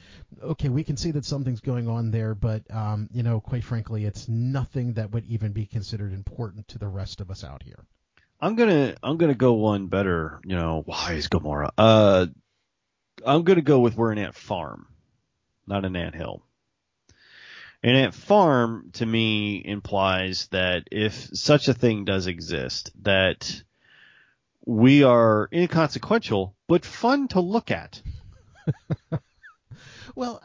okay, we can see that something's going on there, but um, you know, quite frankly, it's nothing that would even be considered important to the rest of us out here. I'm gonna I'm gonna go one better. You know, why is Gamora? Uh, I'm gonna go with we're an ant farm, not an ant hill. An at farm to me implies that if such a thing does exist, that we are inconsequential but fun to look at. well,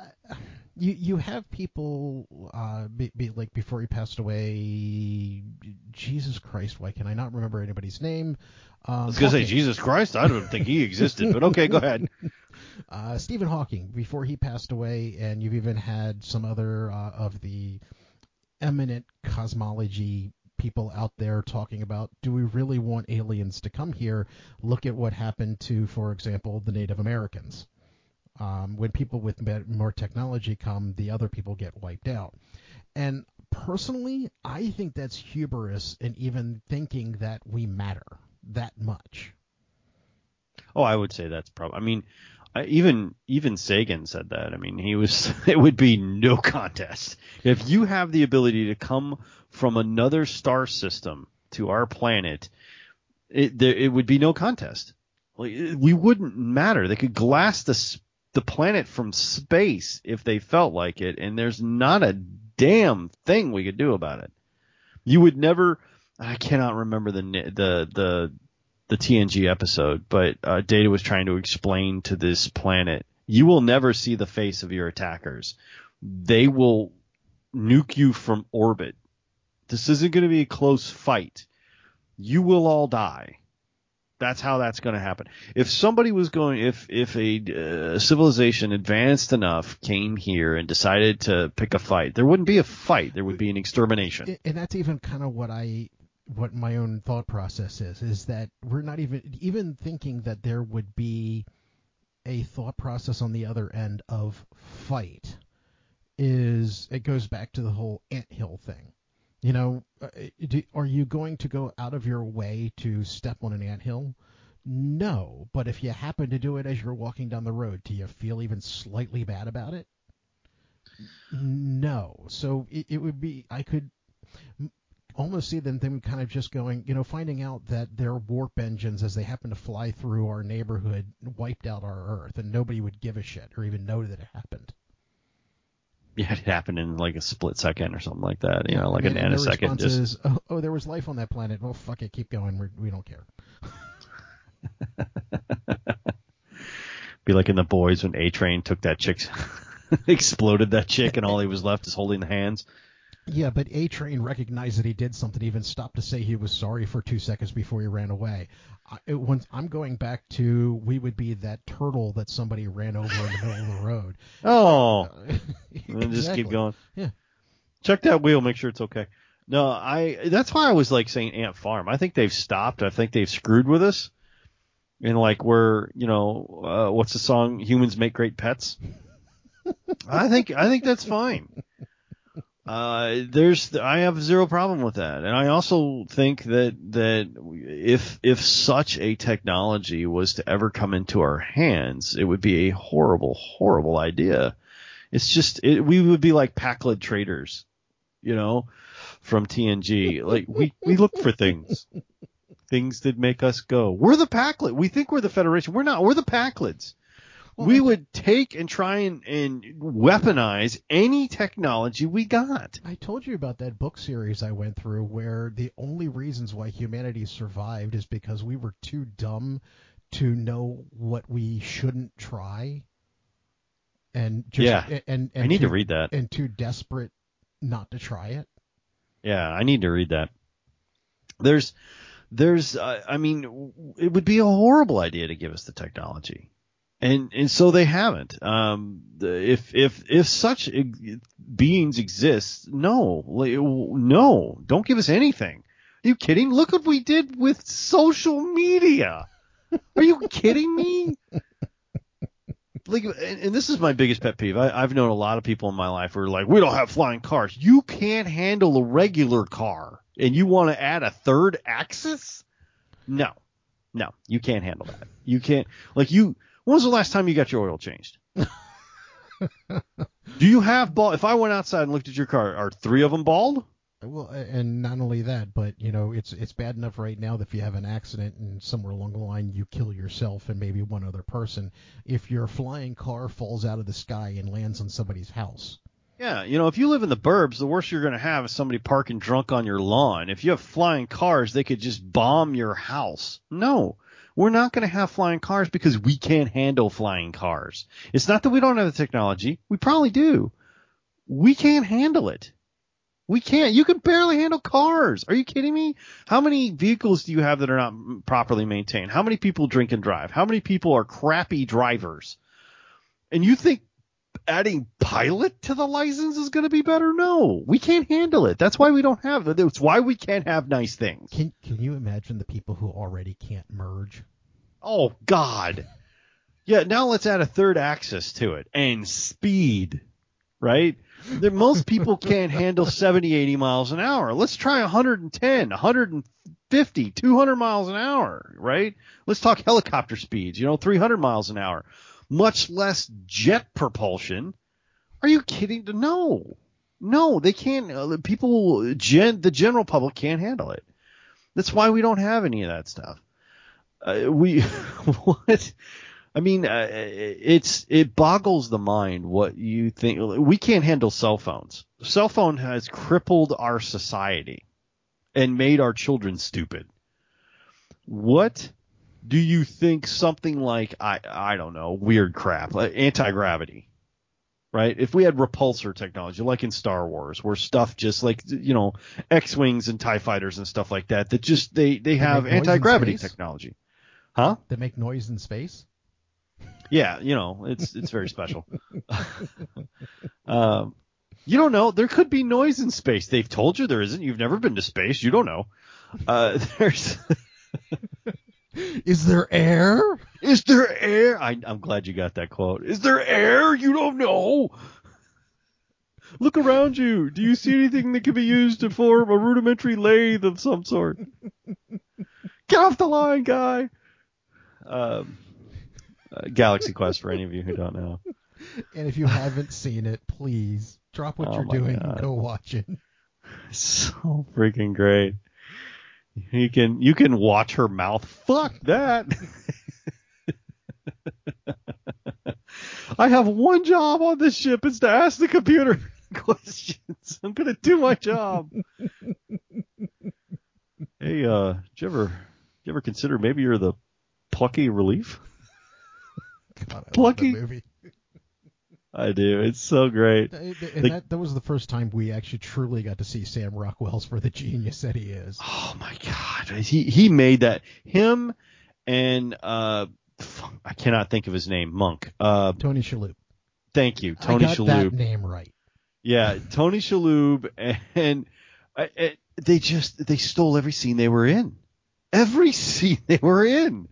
you you have people uh, be, be, like before he passed away. Jesus Christ, why can I not remember anybody's name? Um, I was gonna Hawking. say Jesus Christ. I don't think he existed, but okay, go ahead. Uh, Stephen Hawking, before he passed away, and you've even had some other uh, of the eminent cosmology people out there talking about do we really want aliens to come here? Look at what happened to, for example, the Native Americans. Um, when people with more technology come, the other people get wiped out. And personally, I think that's hubris in even thinking that we matter that much. Oh, I would say that's probably. I mean, I, even even Sagan said that. I mean, he was. It would be no contest if you have the ability to come from another star system to our planet. It there, it would be no contest. Like we wouldn't matter. They could glass the the planet from space if they felt like it, and there's not a damn thing we could do about it. You would never. I cannot remember the the the the TNG episode, but uh, Data was trying to explain to this planet, you will never see the face of your attackers. They will nuke you from orbit. This isn't going to be a close fight. You will all die. That's how that's going to happen. If somebody was going, if if a uh, civilization advanced enough came here and decided to pick a fight, there wouldn't be a fight. There would be an extermination. And that's even kind of what I what my own thought process is is that we're not even even thinking that there would be a thought process on the other end of fight is it goes back to the whole ant hill thing you know uh, do, are you going to go out of your way to step on an ant hill no but if you happen to do it as you're walking down the road do you feel even slightly bad about it? No. So it, it would be i could almost see them, them kind of just going, you know, finding out that their warp engines, as they happen to fly through our neighborhood, wiped out our Earth, and nobody would give a shit or even know that it happened. Yeah, it happened in like a split second or something like that. You know, like and, a nanosecond. Just... Is, oh, oh, there was life on that planet. Well, fuck it, keep going. We're, we do not care. Be like in the boys when A Train took that chick, exploded that chick, and all he was left is holding the hands. Yeah, but A Train recognized that he did something, even stopped to say he was sorry for two seconds before he ran away. I, it, when, I'm going back to we would be that turtle that somebody ran over in the middle of the road. Oh, exactly. just keep going. Yeah, check that wheel, make sure it's okay. No, I. That's why I was like saying Ant Farm. I think they've stopped. I think they've screwed with us. And like we're, you know, uh, what's the song? Humans make great pets. I think I think that's fine. Uh, there's I have zero problem with that, and I also think that that if if such a technology was to ever come into our hands, it would be a horrible, horrible idea. It's just it, we would be like Pakled traders, you know, from TNG. like we we look for things, things that make us go. We're the Pakled. We think we're the Federation. We're not. We're the Pakleds. Well, we would take and try and, and weaponize any technology we got. I told you about that book series I went through where the only reasons why humanity survived is because we were too dumb to know what we shouldn't try. And just, yeah, and, and I need too, to read that. And too desperate not to try it. Yeah, I need to read that. There's, there's, uh, I mean, it would be a horrible idea to give us the technology and and so they haven't. Um, if if if such beings exist, no, no, don't give us anything. Are you kidding? Look what we did with social media. Are you kidding me? Like, and, this is my biggest pet peeve. I, I've known a lot of people in my life who are like, we don't have flying cars. You can't handle a regular car, and you want to add a third axis? No, no, you can't handle that. You can't. Like you when was the last time you got your oil changed? Do you have bald? If I went outside and looked at your car, are three of them bald? Well, and not only that, but you know, it's it's bad enough right now that if you have an accident and somewhere along the line you kill yourself and maybe one other person, if your flying car falls out of the sky and lands on somebody's house. Yeah, you know, if you live in the burbs, the worst you're going to have is somebody parking drunk on your lawn. If you have flying cars, they could just bomb your house. No, we're not going to have flying cars because we can't handle flying cars. It's not that we don't have the technology. We probably do. We can't handle it. We can't. You can barely handle cars. Are you kidding me? How many vehicles do you have that are not properly maintained? How many people drink and drive? How many people are crappy drivers? And you think adding pilot to the license is going to be better? No, we can't handle it. That's why we don't have. It's why we can't have nice things. Can Can you imagine the people who already can't merge? Oh God. Yeah. Now let's add a third axis to it and speed. Right. most people can't handle 70, 80 miles an hour. Let's try 110, 150, 200 miles an hour, right? Let's talk helicopter speeds, you know, 300 miles an hour. Much less jet propulsion. Are you kidding? No. No, they can't. Uh, people, gen, the general public can't handle it. That's why we don't have any of that stuff. Uh, we, what? I mean, uh, it's it boggles the mind what you think. We can't handle cell phones. Cell phone has crippled our society and made our children stupid. What do you think something like I I don't know weird crap like anti gravity, right? If we had repulsor technology like in Star Wars, where stuff just like you know X wings and Tie fighters and stuff like that that just they they, they have anti gravity technology, huh? They make noise in space. Yeah, you know, it's it's very special. um, you don't know. There could be noise in space. They've told you there isn't. You've never been to space. You don't know. Uh, there's. Is there air? Is there air? I, I'm glad you got that quote. Is there air? You don't know. Look around you. Do you see anything that can be used to form a rudimentary lathe of some sort? Get off the line, guy. Um, uh, Galaxy Quest for any of you who don't know. And if you haven't seen it, please drop what oh you're doing God. and go watch it. So freaking great. You can you can watch her mouth. Fuck that. I have one job on this ship. It's to ask the computer questions. I'm gonna do my job. hey, uh, did you ever, did you ever consider maybe you're the plucky relief? God, Plucky movie. I do. It's so great. And like, that, that was the first time we actually truly got to see Sam Rockwell's for the genius that he is. Oh my God, he he made that him and uh I cannot think of his name. Monk. Uh, Tony Shalhoub. Thank you, Tony I got Shalhoub. That name right. Yeah, Tony Shalhoub, and, and they just they stole every scene they were in. Every scene they were in.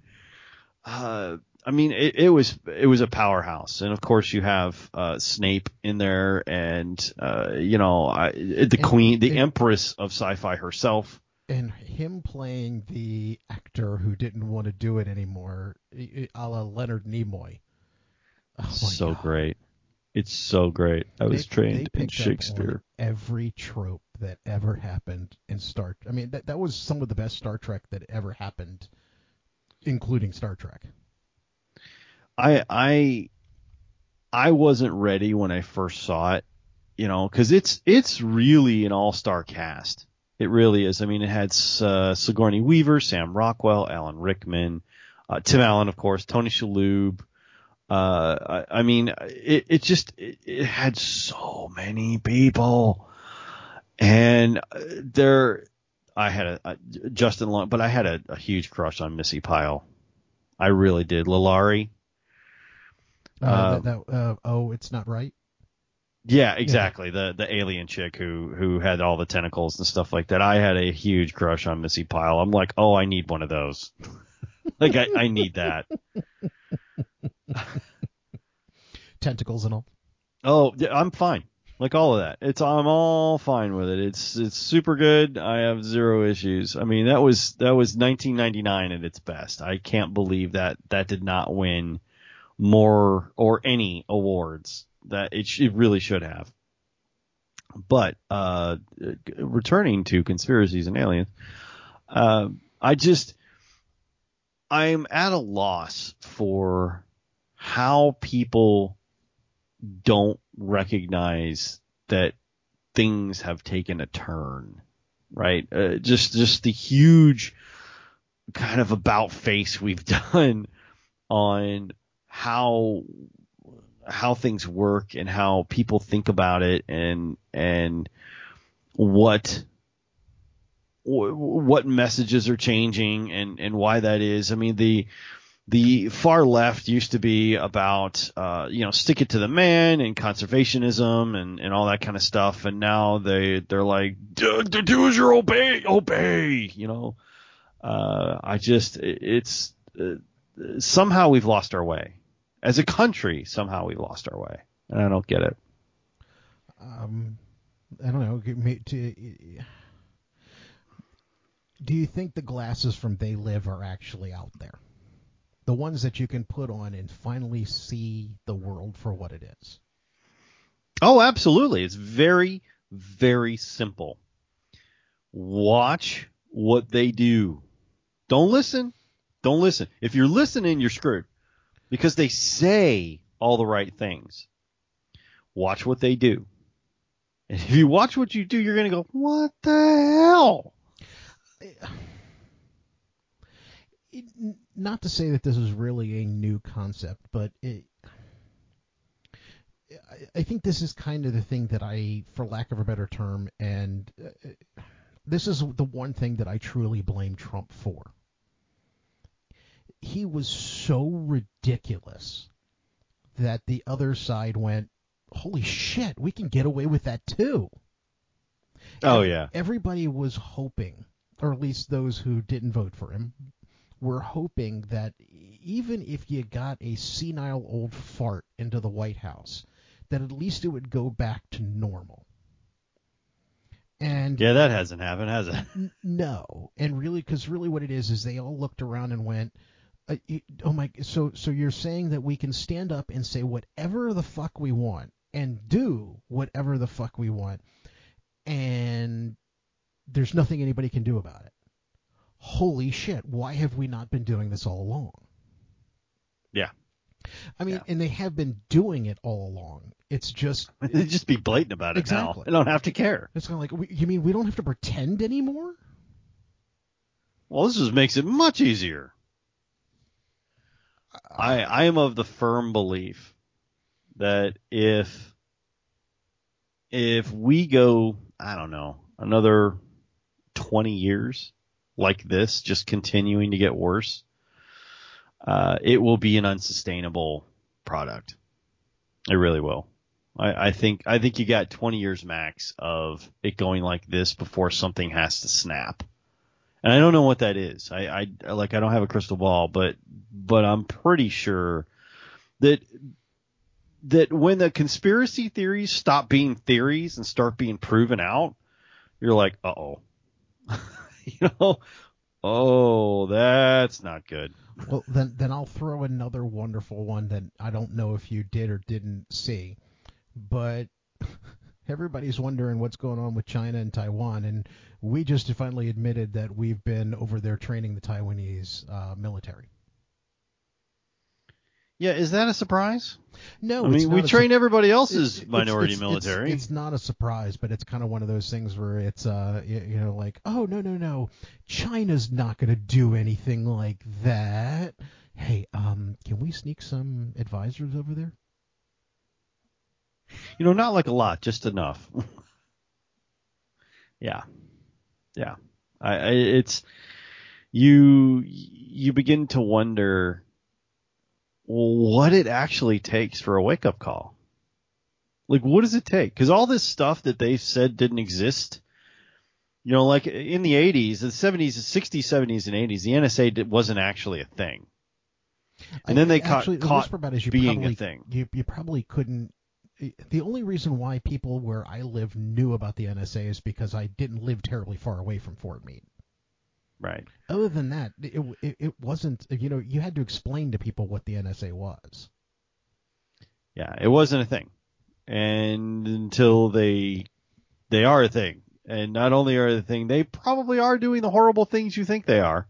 Uh, I mean, it, it, was it was a powerhouse, and of course you have uh, Snape in there, and uh, you know I, the and, queen, the empress of sci-fi herself, and him playing the actor who didn't want to do it anymore, a la Leonard Nimoy. Oh so God. great! It's so great. I was they, trained they in Shakespeare. every trope that ever happened in Star. I mean, that that was some of the best Star Trek that ever happened, including Star Trek. I I I wasn't ready when I first saw it, you know, because it's it's really an all star cast. It really is. I mean, it had uh, Sigourney Weaver, Sam Rockwell, Alan Rickman, uh, Tim Allen, of course, Tony Shalhoub. Uh, I, I mean, it, it just it, it had so many people, and uh, there, I had a, a Justin Long, but I had a, a huge crush on Missi Pyle. I really did. Laliari, uh, that, that, uh, oh, it's not right. Yeah, exactly. Yeah. The the alien chick who who had all the tentacles and stuff like that. I had a huge crush on Missi Pyle. I'm like, oh, I need one of those. like I, I need that. Tentacles and all. Oh, yeah, I'm fine. Like all of that. It's I'm all fine with it. It's it's super good. I have zero issues. I mean, that was that was 1999 at its best. I can't believe that that did not win more or any awards that it, sh- it really should have. But uh, returning to conspiracies and aliens, uh, I just I'm at a loss for how people don't recognize that things have taken a turn, right? Uh, just just the huge kind of about face we've done on how how things work and how people think about it and and what what messages are changing and and why that is. I mean the the far left used to be about uh, you know stick it to the man and conservationism and, and all that kind of stuff, and now they they're like do, do as your obey obey you know. Uh, I just it's uh, somehow we've lost our way as a country, somehow we lost our way, and I don't get it. um, I don't know. Do you think the glasses from They Live are actually out there? The ones that you can put on and finally see the world for what it is. Oh, absolutely. It's very, very simple. Watch what they do. Don't listen. Don't listen. If you're listening, you're screwed because they say all the right things. Watch what they do. And if you watch what you do, you're going to go, what the hell? It, not to say that this is really a new concept, but it, I think this is kind of the thing that I, for lack of a better term, and uh, this is the one thing that I truly blame Trump for. He was so ridiculous that the other side went, holy shit, we can get away with that too. Oh, yeah. Everybody was hoping, or at least those who didn't vote for him, were hoping that even if you got a senile old fart into the White House, that at least it would go back to normal. And yeah, that hasn't happened, has it? N- no, and really, because really, what it is is they all looked around and went, uh, "Oh my!" So, so you're saying that we can stand up and say whatever the fuck we want and do whatever the fuck we want, and there's nothing anybody can do about it. Holy shit! Why have we not been doing this all along? Yeah. I mean, yeah. and they have been doing it all along. It's just they just be blatant about it exactly. now. They don't have to care. It's kind of like you mean we don't have to pretend anymore? Well, this just makes it much easier. I I am of the firm belief that if if we go, I don't know, another 20 years like this, just continuing to get worse, uh, it will be an unsustainable product. It really will. I, I think I think you got 20 years max of it going like this before something has to snap. And I don't know what that is. I, I like I don't have a crystal ball, but but I'm pretty sure that that when the conspiracy theories stop being theories and start being proven out, you're like, uh oh. you know, oh, that's not good. Well, then then I'll throw another wonderful one that I don't know if you did or didn't see but everybody's wondering what's going on with China and Taiwan, and we just finally admitted that we've been over there training the Taiwanese uh, military. Yeah, is that a surprise? No, I mean we train su- everybody else's it's, minority it's, military. It's, it's, not a surprise, but it's kind of one of those things where it's uh you, you know like oh no no no, China's not going to do anything like that. Hey, um, can we sneak some advisors over there? You know, not like a lot, just enough. yeah, yeah. I, I, it's you. You begin to wonder what it actually takes for a wake up call. Like, what does it take? Because all this stuff that they said didn't exist. You know, like in the 80s, the 70s, 60s, 70s, and 80s, the NSA wasn't actually a thing. And then they actually, caught, the you being probably, a thing. You, you probably couldn't the only reason why people where I live knew about the NSA is because I didn't live terribly far away from Fort Meade. Right. Other than that, it, it, it wasn't. You know, you had to explain to people what the NSA was. Yeah, it wasn't a thing, and until they they are a thing, and not only are they a thing, they probably are doing the horrible things you think they are.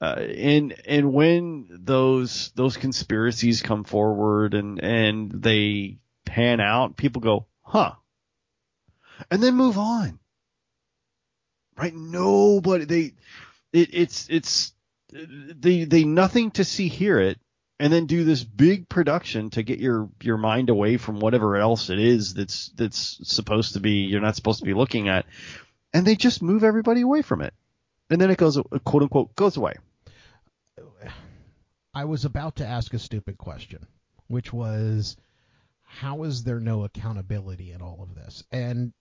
Uh, and and when those those conspiracies come forward and and they pan out, people go, huh, and then move on. Right? Nobody they it, it's it's they they nothing to see hear it and then do this big production to get your your mind away from whatever else it is that's that's supposed to be you're not supposed to be looking at and they just move everybody away from it and then it goes quote unquote goes away I was about to ask a stupid question, which was, how is there no accountability in all of this? And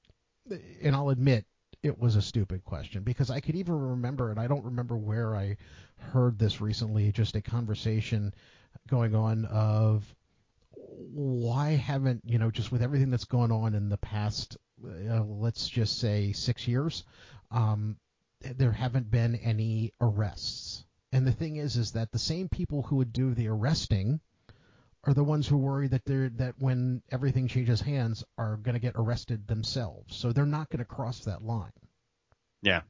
and I'll admit it was a stupid question because I could even remember, and I don't remember where I heard this recently, just a conversation going on of why haven't, you know, just with everything that's gone on in the past, uh, let's just say six years, um, there haven't been any arrests. And the thing is, is that the same people who would do the arresting are the ones who worry that they're that when everything changes hands are going to get arrested themselves. So they're not going to cross that line. Yeah.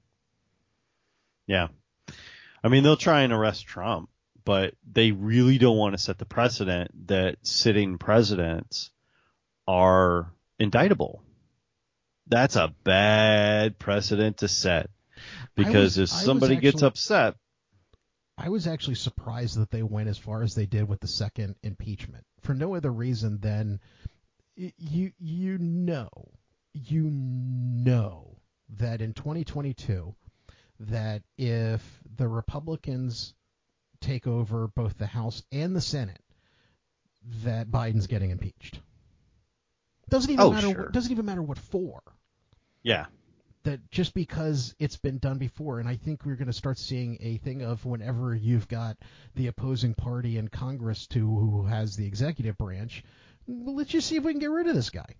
Yeah. I mean, they'll try and arrest Trump, but they really don't want to set the precedent that sitting presidents are indictable. That's a bad precedent to set because was, if somebody actually, gets upset, I was actually surprised that they went as far as they did with the second impeachment for no other reason than you you know you know that in 2022 that if the Republicans take over both the House and the Senate that Biden's getting impeached. Doesn't even oh, matter sure. doesn't even matter what for. Yeah that just because it's been done before, and I think we're going to start seeing a thing of whenever you've got the opposing party in Congress to who has the executive branch, let's just see if we can get rid of this guy.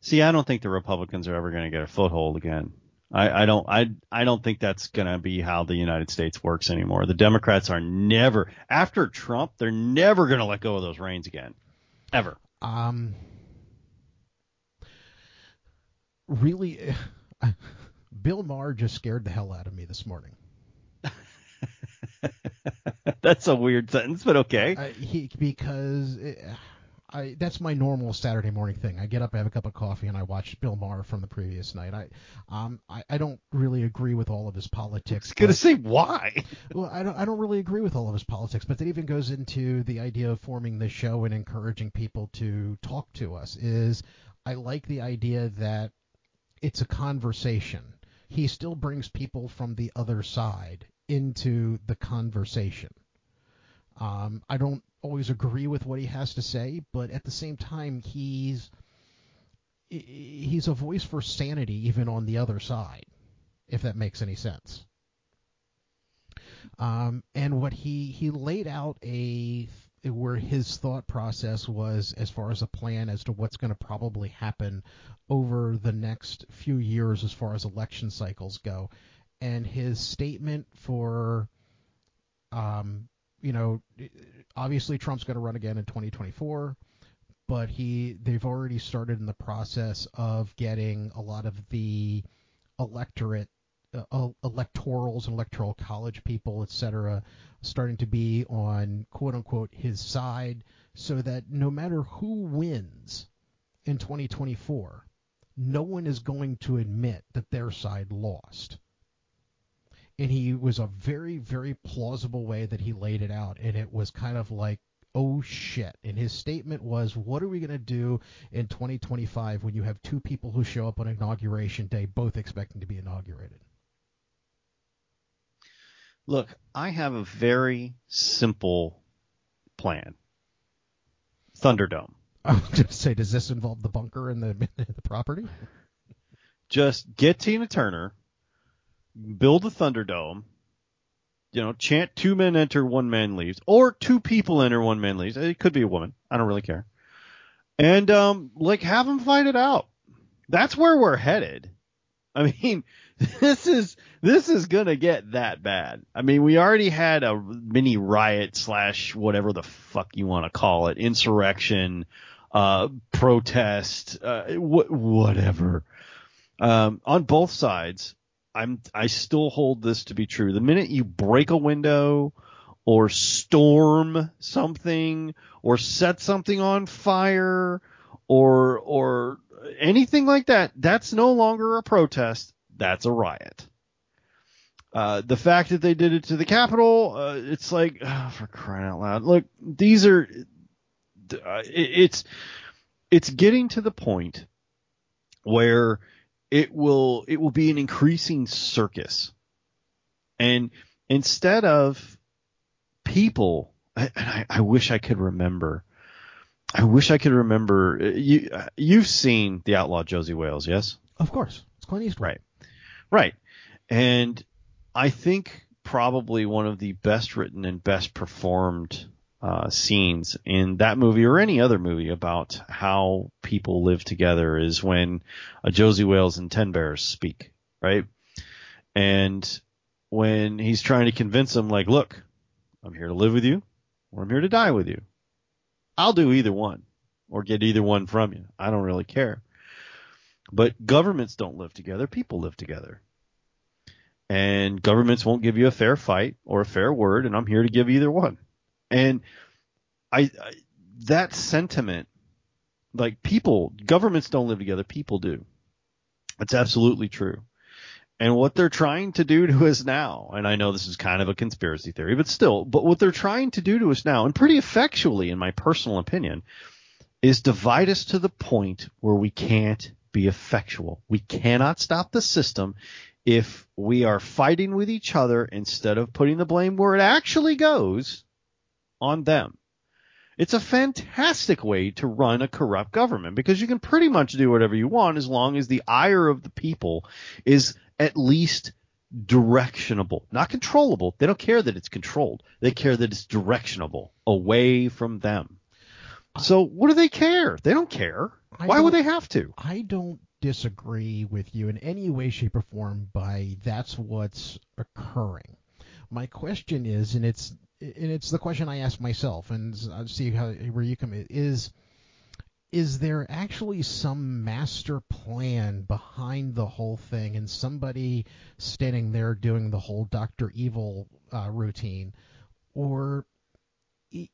See, I don't think the Republicans are ever going to get a foothold again. I, I don't I I don't think that's going to be how the United States works anymore. The Democrats are never after Trump, they're never going to let go of those reins again, ever. Um, really Bill Maher just scared the hell out of me this morning. that's a weird sentence, but okay. He because it, I that's my normal Saturday morning thing. I get up, I have a cup of coffee, and I watch Bill Maher from the previous night. I um I, I don't really agree with all of his politics. I was gonna say why. well, I don't I don't really agree with all of his politics, but that even goes into the idea of forming the show and encouraging people to talk to us. Is I like the idea that it's a conversation. He still brings people from the other side into the conversation. Um, I don't always agree with what he has to say, but at the same time, he's he's a voice for sanity even on the other side, if that makes any sense. Um, and what he he laid out a where his thought process was as far as a plan as to what's going to probably happen over the next few years as far as election cycles go. And his statement for, um, you know, obviously Trump's going to run again in 2024, but he they've already started in the process of getting a lot of the electorate Uh, electorals and electoral college people, etc., starting to be on quote unquote his side, so that no matter who wins in 2024, no one is going to admit that their side lost. And he was a very, very plausible way that he laid it out, and it was kind of like oh shit. And his statement was, what are we going to do in 2025 when you have two people who show up on inauguration day both expecting to be inaugurated? Look, I have a very simple plan. Thunderdome. I was going to say, does this involve the bunker and the, the property? Just get Tina Turner, build a Thunderdome, you know, chant two men enter, one man leaves, or two people enter, one man leaves. It could be a woman. I don't really care. And um, like have them fight it out. That's where we're headed. I mean, this is this is gonna get that bad. I mean, we already had a mini riot slash whatever the fuck you want to call it, insurrection, uh, protest, uh, wh- whatever. Um, on both sides, I'm I still hold this to be true. The minute you break a window or storm something or set something on fire or or anything like that, that's no longer a protest that's a riot. Uh, the fact that they did it to the Capitol, uh, it's like, oh, for crying out loud. Look, these are, uh, it's, it's getting to the point where it will, it will be an increasing circus. And instead of people, and I, I wish I could remember, I wish I could remember, you, you've seen the outlaw Josey Wales, yes? Of course. It's Clint Eastwood. Right. Right. And I think probably one of the best written and best performed uh, scenes in that movie or any other movie about how people live together is when uh, Josey Wales and Ten Bears speak, right? And when he's trying to convince them, like, look, I'm here to live with you, or I'm here to die with you. I'll do either one, or get either one from you. I don't really care. But governments don't live together; people live together. And governments won't give you a fair fight or a fair word, and I'm here to give either one. And I, I that sentiment, like people, governments don't live together, people do. It's absolutely true. And what they're trying to do to us now, and I know this is kind of a conspiracy theory, but still, but what they're trying to do to us now, and pretty effectually in my personal opinion, is divide us to the point where we can't be effectual. We cannot stop the system if we are fighting with each other instead of putting the blame where it actually goes on them. It's a fantastic way to run a corrupt government because you can pretty much do whatever you want as long as the ire of the people is at least directionable, not controllable. They don't care that it's controlled. They care that it's directionable away from them. So what do they care? They don't care. I Why don't, would they have to? I don't disagree with you in any way, shape, or form by that's what's occurring. My question is, and it's and it's the question I ask myself, and I'll see how where you come is is there actually some master plan behind the whole thing and somebody standing there doing the whole Dr. Evil uh, routine? Or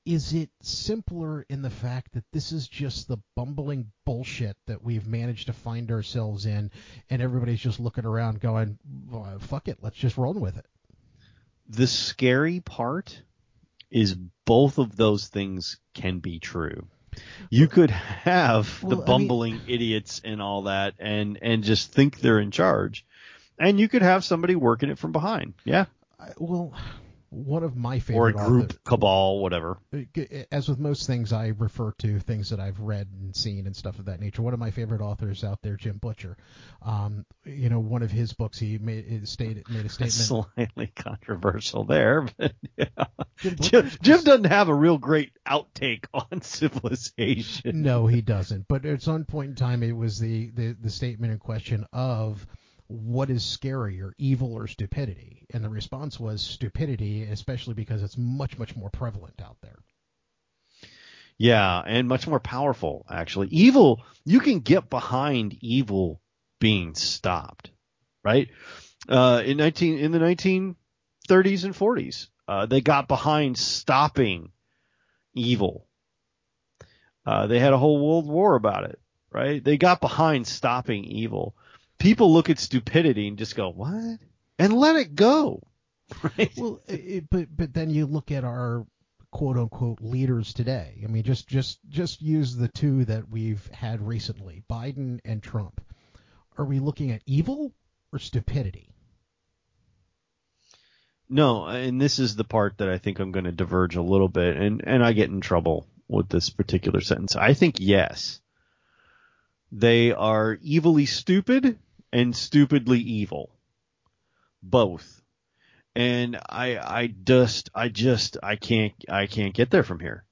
is it simpler in the fact that this is just the bumbling bullshit that we've managed to find ourselves in and everybody's just looking around going, well, fuck it, let's just roll with it? The scary part is both of those things can be true. You could have well, the bumbling I mean, idiots and all that and and just think they're in charge. And you could have somebody working it from behind. Yeah. I, well, one of my favorite or a group authors, cabal, whatever. As with most things, I refer to things that I've read and seen and stuff of that nature. One of my favorite authors out there, Jim Butcher. Um, you know, one of his books, he made stated made a statement. Slightly controversial there, but yeah. Jim, Jim, Jim doesn't have a real great outtake on civilization. No, he doesn't. But at some point in time, it was the the, the statement in question of what is scarier, evil or stupidity? And the response was stupidity, especially because it's much, much more prevalent out there. Yeah, and much more powerful, actually. Evil, you can get behind evil being stopped, right? Uh, in 19, in the 1930s and 40s, uh, they got behind stopping evil. Uh, they had a whole world war about it, right? They got behind stopping evil people look at stupidity and just go, "What?" and let it go. Right? Well, it, but but then you look at our quote unquote leaders today. I mean, just just just use the two that we've had recently, Biden and Trump. Are we looking at evil or stupidity? No, and this is the part that I think I'm going to diverge a little bit, and and I get in trouble with this particular sentence. I think yes, they are evilly stupid and stupidly evil. Both. And I I just I just I can't I can't get there from here.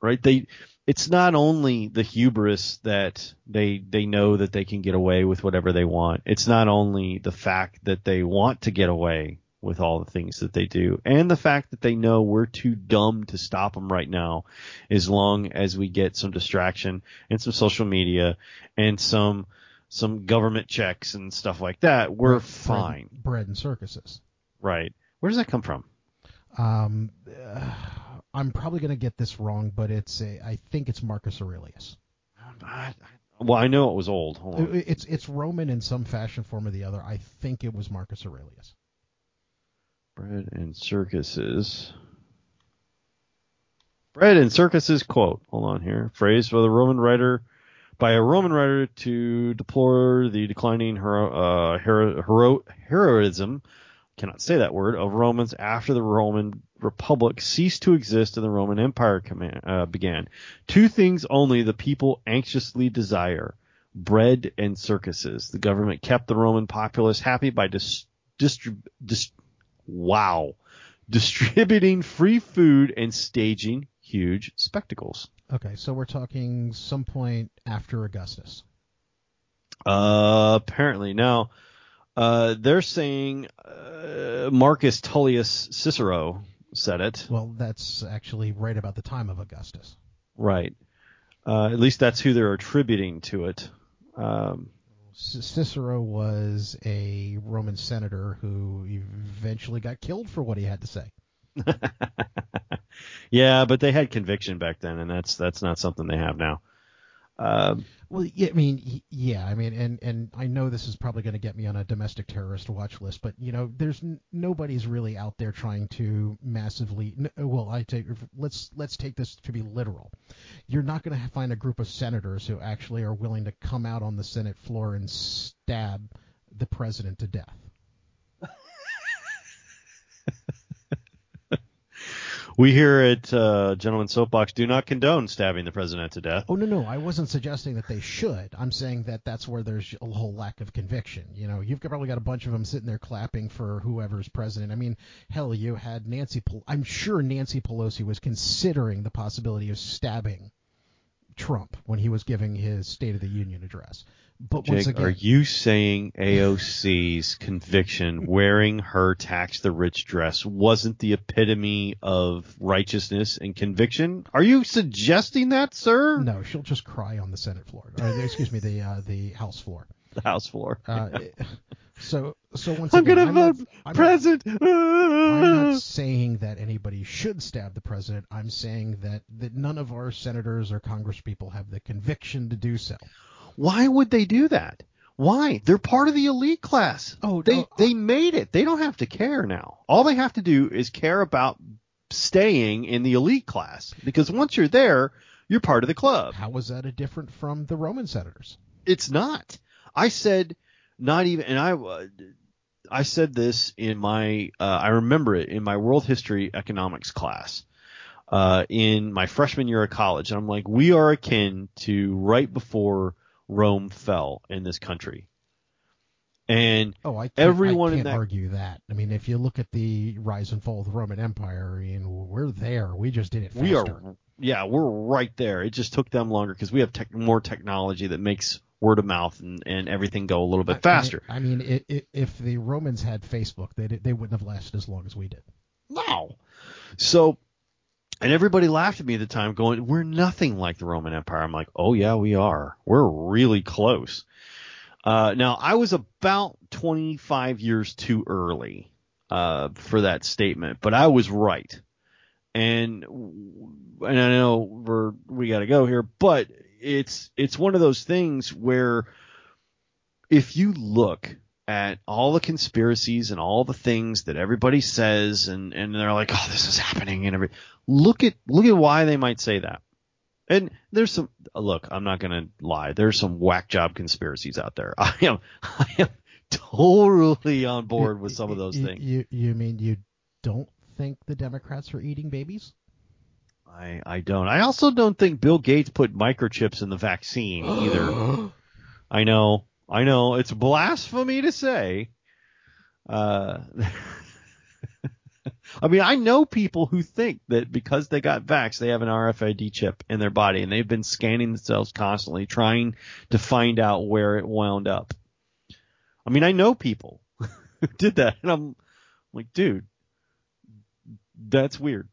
Right? They it's not only the hubris that they they know that they can get away with whatever they want. It's not only the fact that they want to get away with all the things that they do and the fact that they know we're too dumb to stop them right now as long as we get some distraction and some social media and some some government checks and stuff like that, we're bread, fine. Bread, bread, and circuses. Right. Where does that come from? Um, uh, I'm probably going to get this wrong, but it's a, I think it's Marcus Aurelius. I, well, I know it was old. It's it's Roman in some fashion, form or the other. I think it was Marcus Aurelius. Bread and circuses. Bread and circuses quote. Hold on here. Phrase for the Roman writer by a Roman writer to deplore the declining hero, uh, hero, hero, heroism, cannot say that word, of Romans after the Roman Republic ceased to exist and the Roman Empire command, uh, began. Two things only the people anxiously desire bread and circuses. The government kept the Roman populace happy by dis- distrib- dis- wow, distributing free food and staging huge spectacles. Okay, so we're talking some point after Augustus. Uh, apparently now, uh, they're saying uh, Marcus Tullius Cicero said it. Well, that's actually right about the time of Augustus. Right. Uh, at least that's who they're attributing to it. Um, Cicero was a Roman senator who eventually got killed for what he had to say. yeah, but they had conviction back then, and that's that's not something they have now. Um, well, yeah, I mean, yeah, I mean, and and I know this is probably going to get me on a domestic terrorist watch list, but you know, there's n- nobody's really out there trying to massively. N- well, I take let's let's take this to be literal. You're not going to find a group of senators who actually are willing to come out on the Senate floor and stab the president to death. we here at uh, Gentleman Soapbox do not condone stabbing the president to death. Oh no, no, I wasn't suggesting that they should. I'm saying that that's where there's a whole lack of conviction. You know, you've probably got a bunch of them sitting there clapping for whoever's president. I mean, hell, you had Nancy. Pel- I'm sure Nancy Pelosi was considering the possibility of stabbing Trump when he was giving his State of the Union address. But Jake, once again, are you saying AOC's conviction wearing her tax the rich dress wasn't the epitome of righteousness and conviction? Are you suggesting that, sir? No, she'll just cry on the Senate floor. Or, excuse me, the uh, the House floor. The House floor. Uh, so so once I'm again, gonna vote I'm president. Not, I'm not saying that anybody should stab the president. I'm saying that that none of our senators or congresspeople have the conviction to do so. Why would they do that? Why? They're part of the elite class. Oh, they uh, they made it. They don't have to care now. All they have to do is care about staying in the elite class because once you're there, you're part of the club. How was that a different from the Roman senators? It's not. I said not even, and I uh, I said this in my uh, I remember it in my world history economics class. Uh, in my freshman year of college, and I'm like, we are akin to right before Rome fell in this country. And oh, I everyone I can't that, argue that. I mean, if you look at the rise and fall of the Roman Empire, I mean, we're there. We just did it faster. We are, yeah, we're right there. It just took them longer because we have tech, more technology that makes word of mouth and, and everything go a little bit faster. I mean, I mean it, it, if the Romans had Facebook, they they wouldn't have lasted as long as we did. No. So and everybody laughed at me at the time, going, "We're nothing like the Roman Empire." I'm like, "Oh yeah, we are. We're really close." Uh, now, I was about 25 years too early uh, for that statement, but I was right. And and I know we're we got to go here, but it's it's one of those things where if you look at all the conspiracies and all the things that everybody says and, and they're like, oh, this is happening and every look at look at why they might say that. And there's some look, I'm not gonna lie, there's some whack job conspiracies out there. I am I am totally on board with some of those you, things. You you mean you don't think the Democrats are eating babies? I I don't. I also don't think Bill Gates put microchips in the vaccine either. I know. I know it's blasphemy to say. Uh, I mean, I know people who think that because they got vax, they have an RFID chip in their body, and they've been scanning themselves constantly, trying to find out where it wound up. I mean, I know people who did that, and I'm like, dude, that's weird.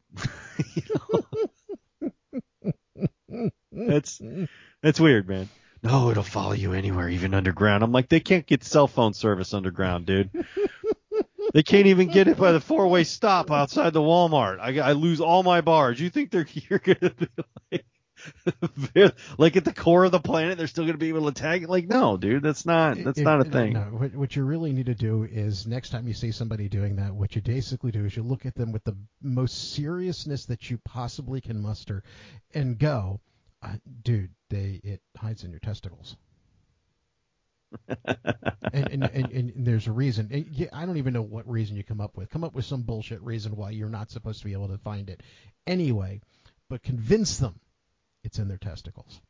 that's that's weird, man no, it'll follow you anywhere, even underground. I'm like, they can't get cell phone service underground, dude. they can't even get it by the four way stop outside the Walmart. I, I lose all my bars. You think they're you're gonna be like, like at the core of the planet, they're still gonna be able to tag it? Like, no, dude, that's not that's it, not a thing. No, what, what you really need to do is next time you see somebody doing that, what you basically do is you look at them with the most seriousness that you possibly can muster, and go dude, they it hides in your testicles. and, and, and, and, there's a reason. And I don't even know what reason you come up with. Come up with some bullshit reason why you're not supposed to be able to find it anyway, but convince them it's in their testicles.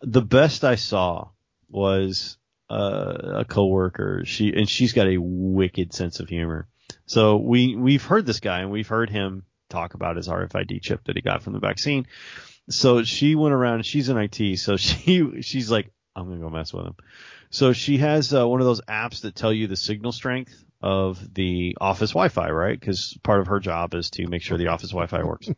The best I saw was uh, a coworker. She and she's got a wicked sense of humor. So we we've heard this guy and we've heard him talk about his RFID chip that he got from the vaccine. So she went around. She's in IT, so she she's like, I'm gonna go mess with him. So she has uh, one of those apps that tell you the signal strength of the office Wi-Fi, right? Because part of her job is to make sure the office Wi-Fi works.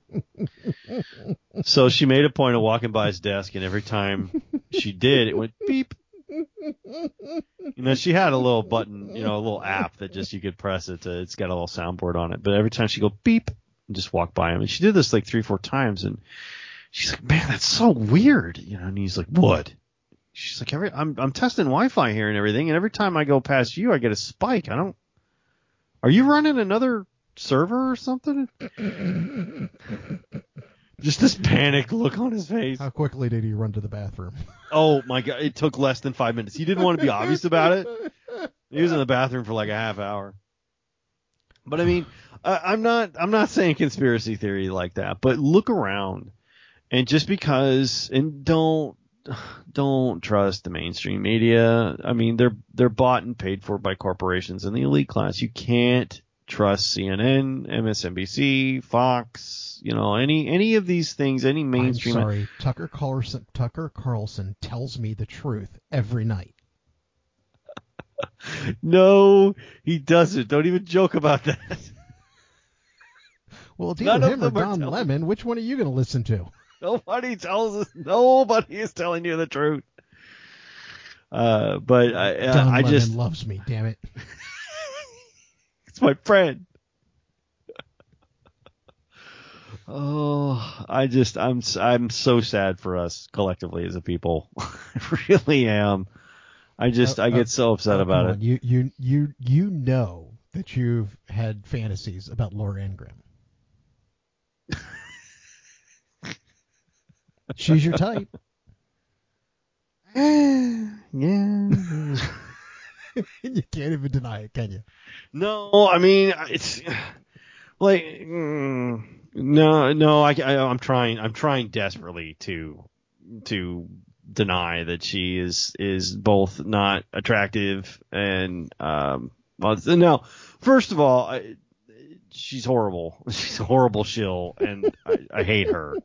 so she made a point of walking by his desk, and every time she did, it went beep. You know, she had a little button, you know, a little app that just you could press it. To, it's got a little soundboard on it. But every time she go beep, and just walk by him, and she did this like three, four times, and she's like, "Man, that's so weird," you know. And he's like, "What?" She's like, "Every I'm I'm testing Wi-Fi here and everything, and every time I go past you, I get a spike. I don't are you running another server or something? Just this panicked look on his face. How quickly did he run to the bathroom? Oh my god, it took less than five minutes. He didn't want to be obvious about it. He was in the bathroom for like a half hour. But I mean, I'm not I'm not saying conspiracy theory like that, but look around, and just because and don't don't trust the mainstream media. I mean, they're they're bought and paid for by corporations and the elite class. You can't trust CNN, MSNBC, Fox, you know, any any of these things, any mainstream. I'm sorry, Tucker Carlson. Tucker Carlson tells me the truth every night. no, he doesn't. Don't even joke about that. Well, it's either him or Don Lemon. Which one are you going to listen to? Nobody tells us. Nobody is telling you the truth. Uh, but I, uh, Don I just loves me. Damn it. it's my friend. oh, I just I'm I'm so sad for us collectively as a people. I really am. I just uh, I get uh, so upset about it. You you you you know that you've had fantasies about Laura Ingraham. She's your type. yeah. you can't even deny it, can you? No, I mean it's like mm, no, no. I, I I'm trying. I'm trying desperately to to deny that she is is both not attractive and um. Well, no, first of all, I, she's horrible. She's a horrible shill, and I, I hate her.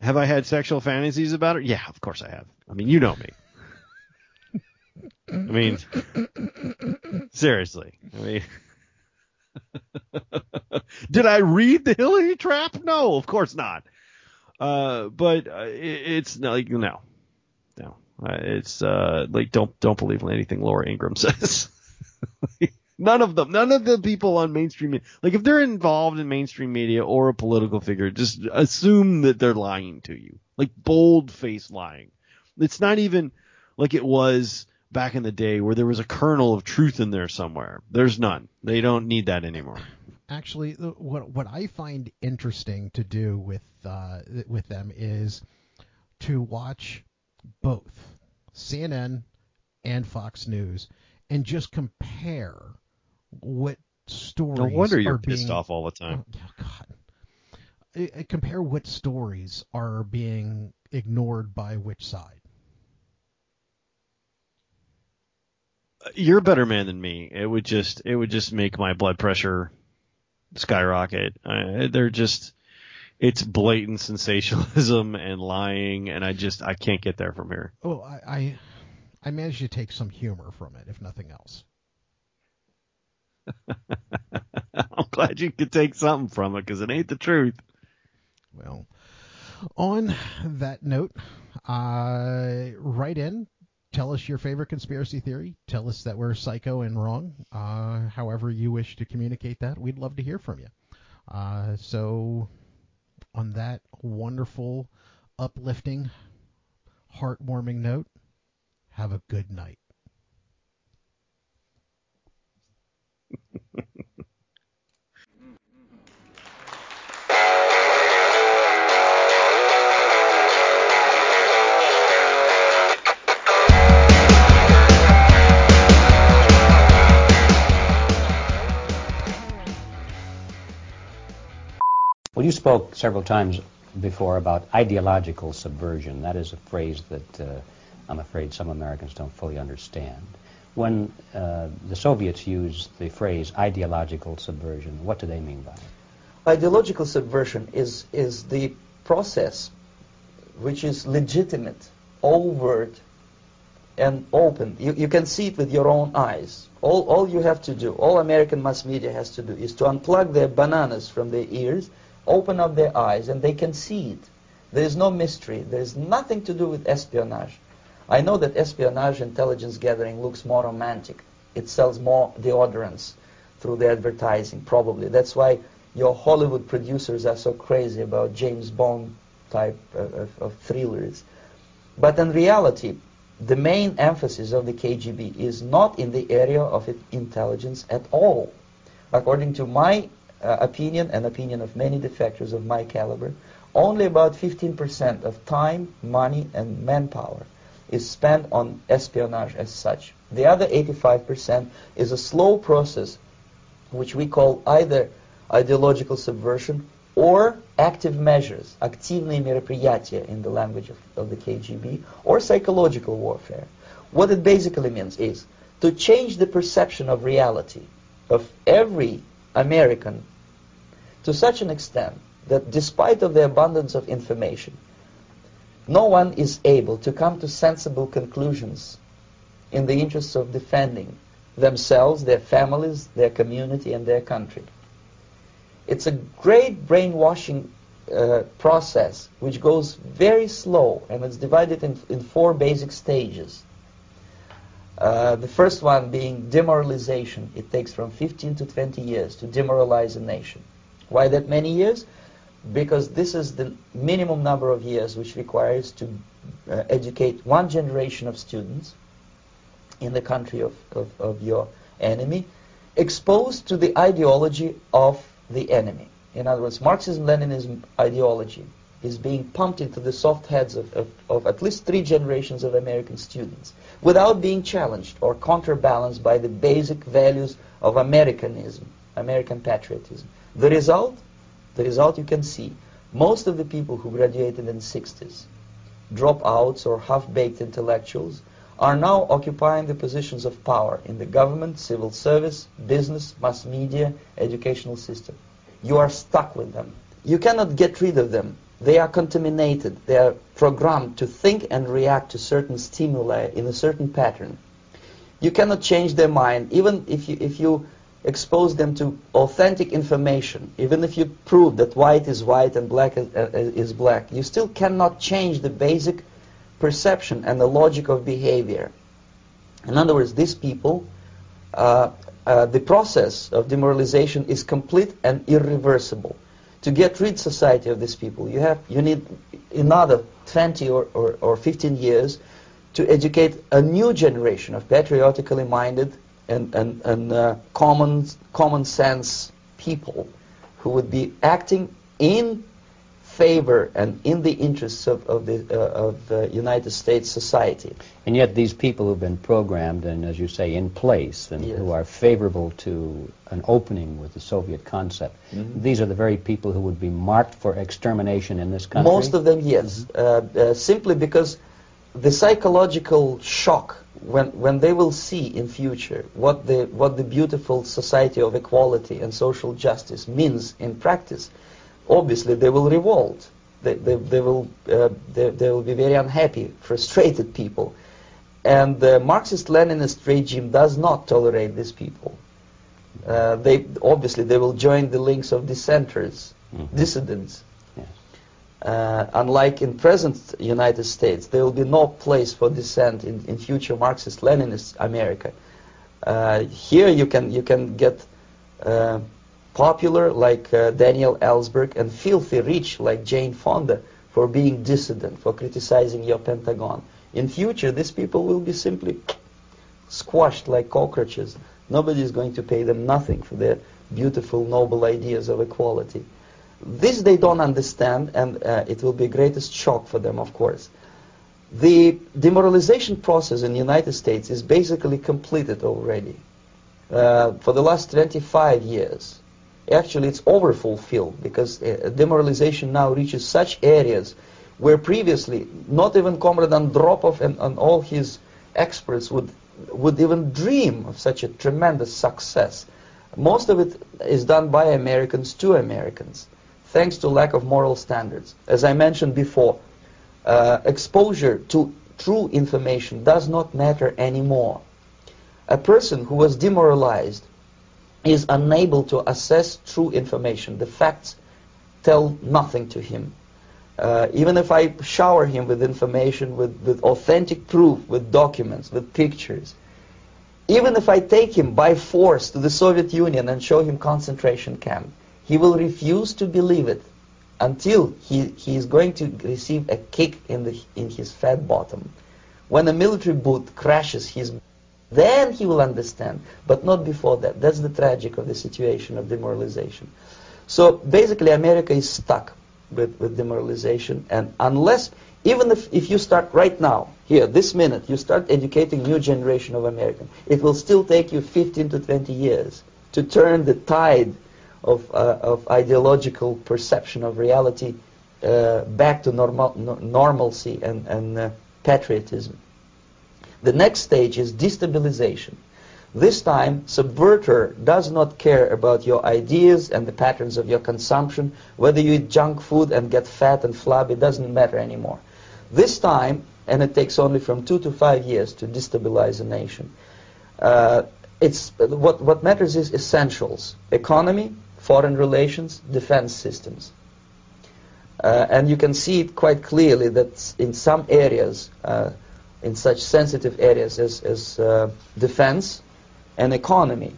Have I had sexual fantasies about her? Yeah, of course I have. I mean, you know me. I mean, seriously. I mean, did I read the Hillary Trap? No, of course not. Uh, but uh, it, it's like no, no. Uh, it's uh, like don't don't believe anything Laura Ingraham says. None of them. None of the people on mainstream media. Like if they're involved in mainstream media or a political figure, just assume that they're lying to you. Like bold face lying. It's not even like it was back in the day where there was a kernel of truth in there somewhere. There's none. They don't need that anymore. Actually, what what I find interesting to do with uh, with them is to watch both CNN and Fox News and just compare what stories. No wonder you're being, pissed off all the time. Oh, God. I, I compare what stories are being ignored by which side. You're a better man than me. It would just it would just make my blood pressure skyrocket. Uh, they're just it's blatant sensationalism and lying, and I just I can't get there from here. Oh, I I, I managed to take some humor from it, if nothing else. I'm glad you could take something from it because it ain't the truth. Well, on that note, uh, write in. Tell us your favorite conspiracy theory. Tell us that we're psycho and wrong. Uh, however you wish to communicate that, we'd love to hear from you. Uh, so, on that wonderful, uplifting, heartwarming note, have a good night. Well, you spoke several times before about ideological subversion. That is a phrase that uh, I'm afraid some Americans don't fully understand. When uh, the Soviets used the phrase ideological subversion, what do they mean by it? ideological subversion is, is the process which is legitimate, overt, and open. You, you can see it with your own eyes. All, all you have to do, all American mass media has to do, is to unplug their bananas from their ears, open up their eyes, and they can see it. There is no mystery. There is nothing to do with espionage. I know that espionage intelligence gathering looks more romantic. It sells more deodorants through the advertising, probably. That's why your Hollywood producers are so crazy about James Bond type of, of thrillers. But in reality, the main emphasis of the KGB is not in the area of intelligence at all. According to my uh, opinion and opinion of many defectors of my caliber, only about 15% of time, money, and manpower is spent on espionage as such. The other 85% is a slow process which we call either ideological subversion or active measures, активные мероприятия in the language of, of the KGB, or psychological warfare. What it basically means is to change the perception of reality of every American to such an extent that despite of the abundance of information, no one is able to come to sensible conclusions in the interests of defending themselves, their families, their community, and their country. It's a great brainwashing uh, process which goes very slow and it's divided in, in four basic stages. Uh, the first one being demoralization. It takes from 15 to 20 years to demoralize a nation. Why that many years? Because this is the minimum number of years which requires to uh, educate one generation of students in the country of, of, of your enemy, exposed to the ideology of the enemy. In other words, Marxism-Leninism ideology is being pumped into the soft heads of, of, of, at least three generations of American students without being challenged or counterbalanced by the basic values of Americanism, American patriotism. The result, the result you can see, most of the people who graduated in the 60s, dropouts or half-baked intellectuals, are now occupying the positions of power in the government, civil service, business, mass media, educational system. You are stuck with them. You cannot get rid of them. They are contaminated. They are programmed to think and react to certain stimuli in a certain pattern. You cannot change their mind, even if you, if you expose them to authentic information, even if you prove that white is white and black is, uh, is black. You still cannot change the basic perception and the logic of behavior. In other words, these people, uh, uh, the process of demoralization is complete and irreversible. To get rid society of these people, you have you need another 20 or, or, or 15 years to educate a new generation of patriotically minded and, and, and uh, common, common sense people who would be acting in favor and in the interests of, of the uh, of the United States society. And yet these people who've been programmed and, as you say, in place and yes. who are favorable to an opening with the Soviet concept, mm-hmm. these are the very people who would be marked for extermination in this country? Most of them, yes. Mm-hmm. Uh, uh, simply because the psychological shock when, when they will see in future what the, what the beautiful society of equality and social justice means in practice, obviously they will revolt. They, they, they will, uh, they, they will be very unhappy, frustrated people. And the Marxist-Leninist regime does not tolerate these people. Uh, they obviously they will join the links of dissenters, mm-hmm. dissidents. Uh, unlike in present United States, there will be no place for dissent in, in future Marxist-Leninist America. Uh, here you can you can get uh, popular like uh, Daniel Ellsberg and filthy rich like Jane Fonda for being dissident, for criticizing your Pentagon. In future, these people will be simply squashed like cockroaches. Nobody is going to pay them nothing for their beautiful, noble ideas of equality. This they don't understand, and uh, it will be greatest shock for them, of course. The demoralization process in the United States is basically completed already. Uh, for the last 25 years, actually it's overfulfilled because uh, demoralization now reaches such areas where previously not even Comrade Andropov and, and all his experts would would even dream of such a tremendous success. Most of it is done by Americans to Americans, thanks to lack of moral standards. As I mentioned before, uh, exposure to true information does not matter anymore. A person who was demoralized is unable to assess true information. The facts tell nothing to him. Uh, even if I shower him with information, with, with authentic proof, with documents, with pictures, even if I take him by force to the Soviet Union and show him concentration camp, he will refuse to believe it until he, he is going to receive a kick in, the, in his fat bottom. When a military boot crashes his then he will understand, but not before that. That's the tragic of the situation of demoralization. So basically, America is stuck with, with demoralization, and unless, even if, if you start right now, here, this minute, you start educating new generation of Americans, it will still take you 15 to 20 years to turn the tide of, uh, of ideological perception of reality uh, back to normal, no, normalcy and, and uh, patriotism. The next stage is destabilization. This time, subverter does not care about your ideas and the patterns of your consumption. Whether you eat junk food and get fat and flabby doesn't matter anymore. This time, and it takes only from two to five years to destabilize a nation. Uh, it's what what matters is essentials: economy, foreign relations, defense systems. Uh, and you can see it quite clearly that in some areas. Uh, in such sensitive areas as, as uh, defense and economy.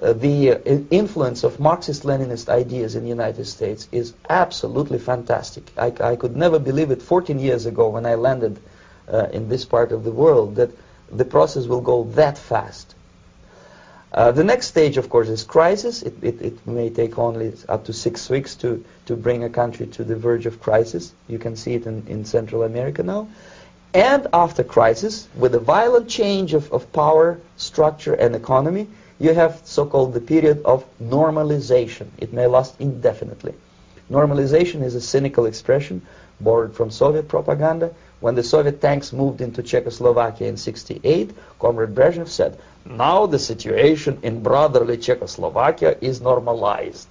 Uh, the uh, influence of Marxist-Leninist ideas in the United States is absolutely fantastic. I, I, could never believe it 14 years ago when I landed uh, in this part of the world that the process will go that fast. Uh, the next stage, of course, is crisis. It, it, it, may take only up to six weeks to, to bring a country to the verge of crisis. You can see it in, in Central America now and after crisis, with a violent change of, of power, structure, and economy, you have so-called the period of normalization. It may last indefinitely. Normalization is a cynical expression borrowed from Soviet propaganda. When the Soviet tanks moved into Czechoslovakia in 68, Comrade Brezhnev said, now the situation in brotherly Czechoslovakia is normalized.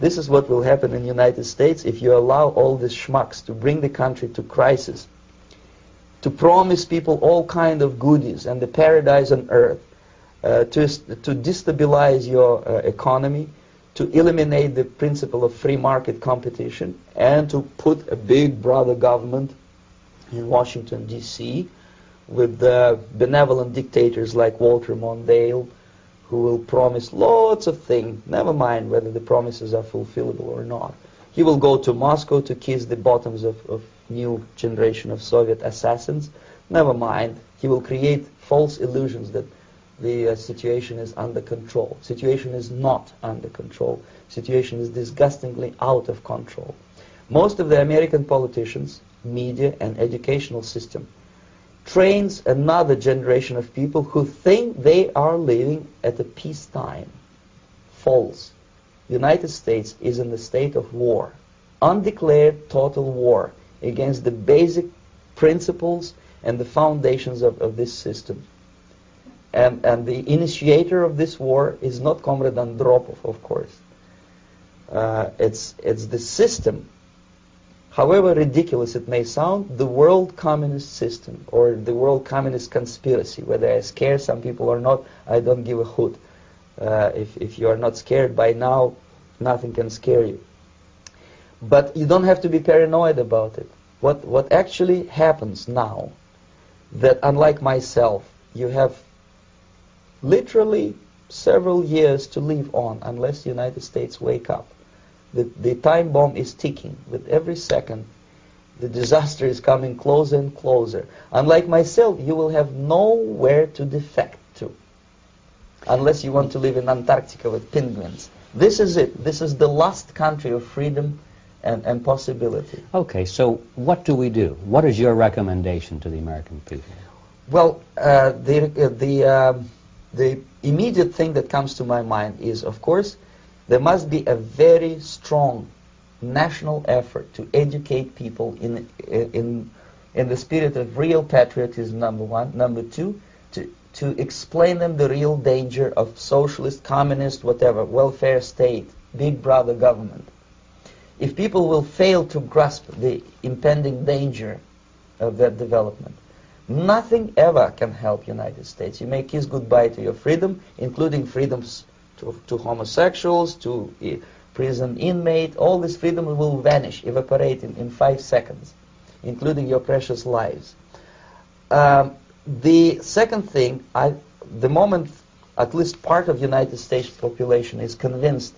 This is what will happen in the United States if you allow all these schmucks to bring the country to crisis to promise people all kind of goodies and the paradise on earth, uh, to, to destabilize your uh, economy, to eliminate the principle of free market competition, and to put a big brother government in Washington, D.C., with uh, benevolent dictators like Walter Mondale, who will promise lots of things, never mind whether the promises are fulfillable or not. He will go to Moscow to kiss the bottoms of, of new generation of Soviet assassins. Never mind, he will create false illusions that the uh, situation is under control. Situation is not under control. Situation is disgustingly out of control. Most of the American politicians, media, and educational system trains another generation of people who think they are living at a peacetime. False. The United States is in a state of war, undeclared total war against the basic principles and the foundations of, of this system. And, and the initiator of this war is not Comrade Andropov, of course. Uh, it's, it's the system, however ridiculous it may sound, the world communist system or the world communist conspiracy. Whether I scare some people or not, I don't give a hoot. Uh, if, if you are not scared by now, nothing can scare you. But you don't have to be paranoid about it. What, what actually happens now, that unlike myself, you have literally several years to live on unless the United States wake up. The, the time bomb is ticking. With every second, the disaster is coming closer and closer. Unlike myself, you will have nowhere to defect to unless you want to live in Antarctica with penguins. This is it. This is the last country of freedom and, and possibility. Okay, so what do we do? What is your recommendation to the American people? Well, uh, the, uh, the, uh, the immediate thing that comes to my mind is, of course, there must be a very strong national effort to educate people in, in, in the spirit of real patriotism, number one. Number two, to, to explain them the real danger of socialist, communist, whatever, welfare state, big brother government. If people will fail to grasp the impending danger of that development, nothing ever can help United States. You may kiss goodbye to your freedom, including freedoms to, to homosexuals, to uh, prison inmate. All this freedom will vanish, evaporate in, in five seconds, including your precious lives. Um, the second thing, I, the moment at least part of United States population is convinced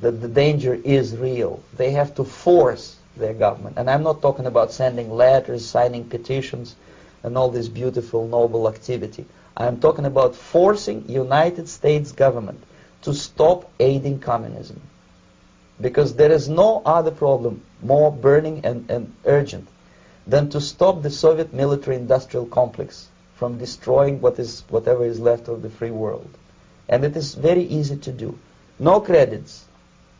that the danger is real, they have to force their government. And I'm not talking about sending letters, signing petitions, and all this beautiful, noble activity. I'm talking about forcing United States government to stop aiding communism. Because there is no other problem more burning and, and urgent than to stop the Soviet military-industrial complex from destroying what is whatever is left of the free world. And it is very easy to do. No credits,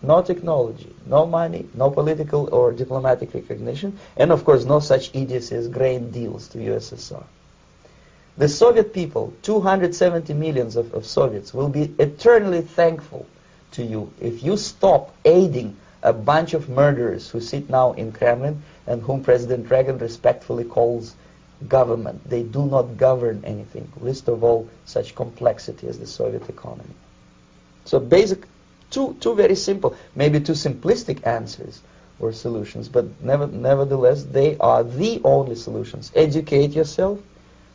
no technology, no money, no political or diplomatic recognition, and of course no such idiocy as grain deals to USSR. The Soviet people, 270 millions of, of Soviets, will be eternally thankful to you if you stop aiding a bunch of murderers who sit now in Kremlin and whom President Reagan respectfully calls government. They do not govern anything, least of all such complexity as the Soviet economy. So basic, two, two very simple, maybe two simplistic answers or solutions, but never, nevertheless, they are the only solutions. Educate yourself,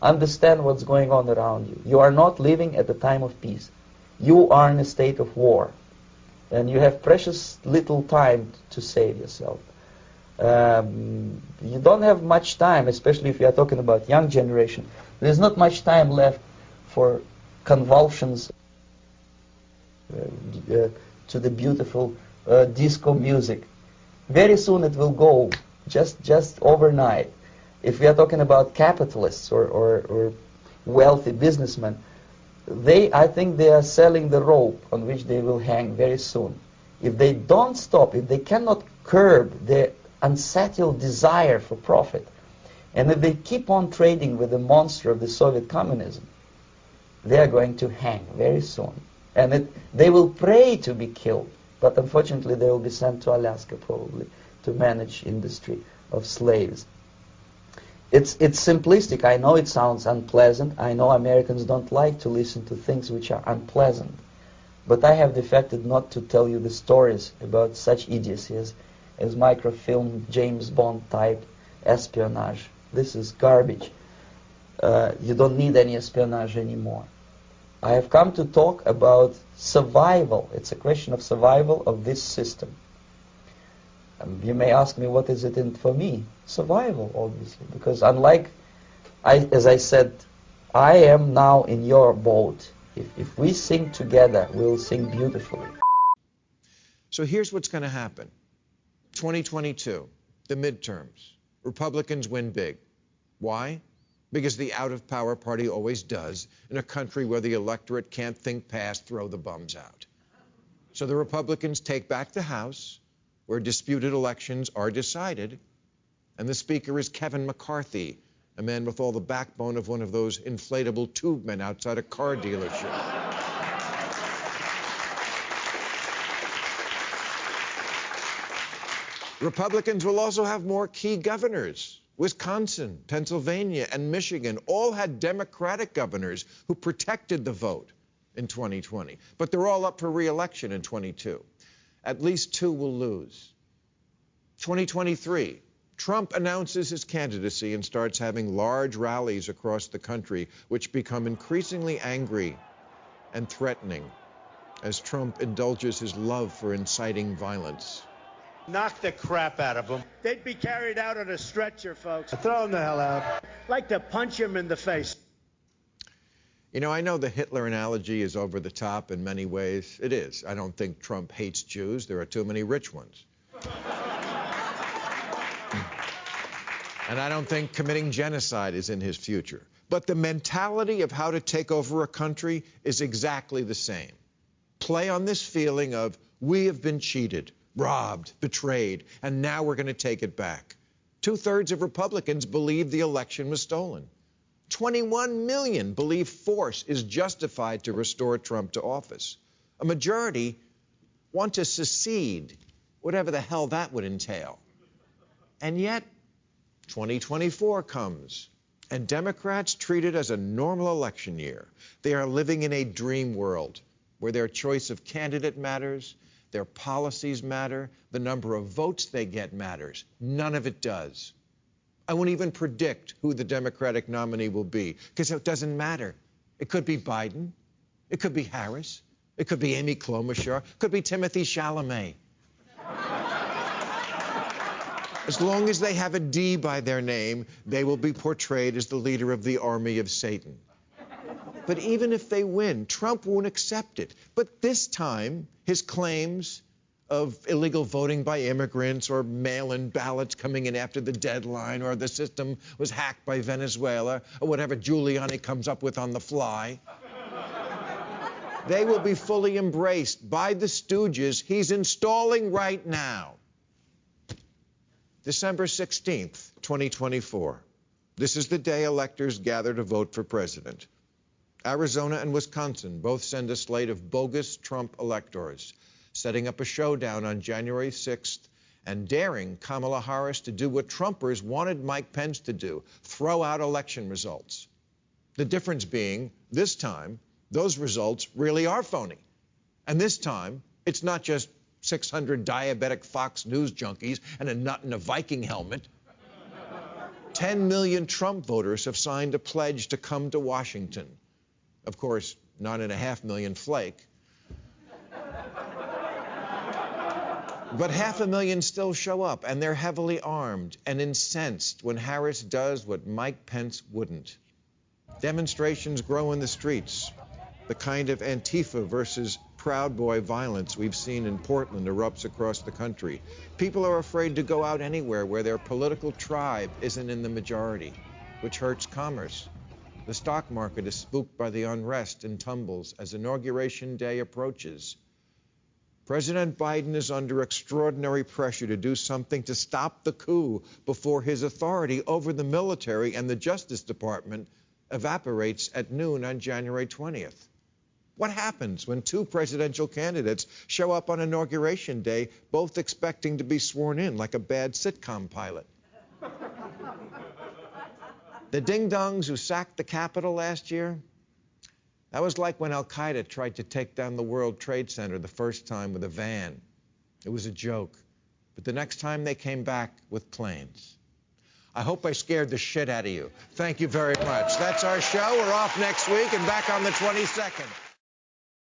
understand what's going on around you. You are not living at the time of peace. You are in a state of war, and you have precious little time to save yourself um, you don't have much time, especially if you are talking about young generation. There's not much time left for convulsions uh, uh, to the beautiful uh, disco music. Very soon it will go, just just overnight. If we are talking about capitalists or, or, or wealthy businessmen, they, I think they are selling the rope on which they will hang very soon. If they don't stop, if they cannot curb their unsettled desire for profit. And if they keep on trading with the monster of the Soviet communism, they are going to hang very soon. And it, they will pray to be killed, but unfortunately they will be sent to Alaska probably to manage industry of slaves. It's, it's simplistic. I know it sounds unpleasant. I know Americans don't like to listen to things which are unpleasant. But I have defected not to tell you the stories about such idiocies as microfilm, James Bond type espionage. This is garbage. Uh, you don't need any espionage anymore. I have come to talk about survival. It's a question of survival of this system. Um, you may ask me, what is it in for me? Survival, obviously, because unlike, I, as I said, I am now in your boat. If, if we sing together, we'll sing beautifully. So here's what's going to happen. 2022, the midterms. Republicans win big. Why? Because the out of power party always does in a country where the electorate can't think past throw the bums out. So the Republicans take back the House, where disputed elections are decided, and the Speaker is Kevin McCarthy, a man with all the backbone of one of those inflatable tube men outside a car dealership. Republicans will also have more key governors. Wisconsin, Pennsylvania, and Michigan all had Democratic governors who protected the vote in 2020. But they're all up for reelection in 22. At least two will lose. 2023, Trump announces his candidacy and starts having large rallies across the country, which become increasingly angry and threatening as Trump indulges his love for inciting violence. Knock the crap out of them. They'd be carried out on a stretcher, folks. Throw them the hell out. Like to punch him in the face. You know, I know the Hitler analogy is over the top in many ways. It is. I don't think Trump hates Jews. There are too many rich ones. and I don't think committing genocide is in his future. But the mentality of how to take over a country is exactly the same. Play on this feeling of, we have been cheated robbed, betrayed, and now we're going to take it back. Two thirds of Republicans believe the election was stolen. 21 million believe force is justified to restore Trump to office. A majority want to secede, whatever the hell that would entail. And yet, 2024 comes, and Democrats treat it as a normal election year. They are living in a dream world where their choice of candidate matters, their policies matter, the number of votes they get matters. None of it does. I won't even predict who the Democratic nominee will be because it doesn't matter. It could be Biden. It could be Harris. It could be Amy Klobuchar. It could be Timothy Chalamet. As long as they have a D by their name, they will be portrayed as the leader of the army of Satan. But even if they win, Trump won't accept it. But this time, his claims of illegal voting by immigrants or mail in ballots coming in after the deadline or the system was hacked by Venezuela or whatever Giuliani comes up with on the fly. they will be fully embraced by the stooges he's installing right now. December 16th, 2024. This is the day electors gather to vote for president. Arizona and Wisconsin both send a slate of bogus Trump electors setting up a showdown on January 6th and daring Kamala Harris to do what Trumpers wanted Mike Pence to do throw out election results. The difference being, this time, those results really are phony. And this time, it's not just 600 diabetic Fox News junkies and a nut in a Viking helmet. 10 million Trump voters have signed a pledge to come to Washington. Of course, nine and a half million flake. But half a million still show up, and they're heavily armed and incensed when Harris does what Mike Pence wouldn't. Demonstrations grow in the streets. The kind of Antifa versus Proud Boy violence we've seen in Portland erupts across the country. People are afraid to go out anywhere where their political tribe isn't in the majority, which hurts commerce. The stock market is spooked by the unrest and tumbles as Inauguration Day approaches. President Biden is under extraordinary pressure to do something to stop the coup before his authority over the military and the Justice Department evaporates at noon on January 20th. What happens when two presidential candidates show up on Inauguration Day, both expecting to be sworn in like a bad sitcom pilot? the ding dongs who sacked the Capitol last year, that was like when Al Qaeda tried to take down the World Trade Center the first time with a van. It was a joke. But the next time they came back with planes. I hope I scared the shit out of you. Thank you very much. That's our show. We're off next week and back on the 22nd.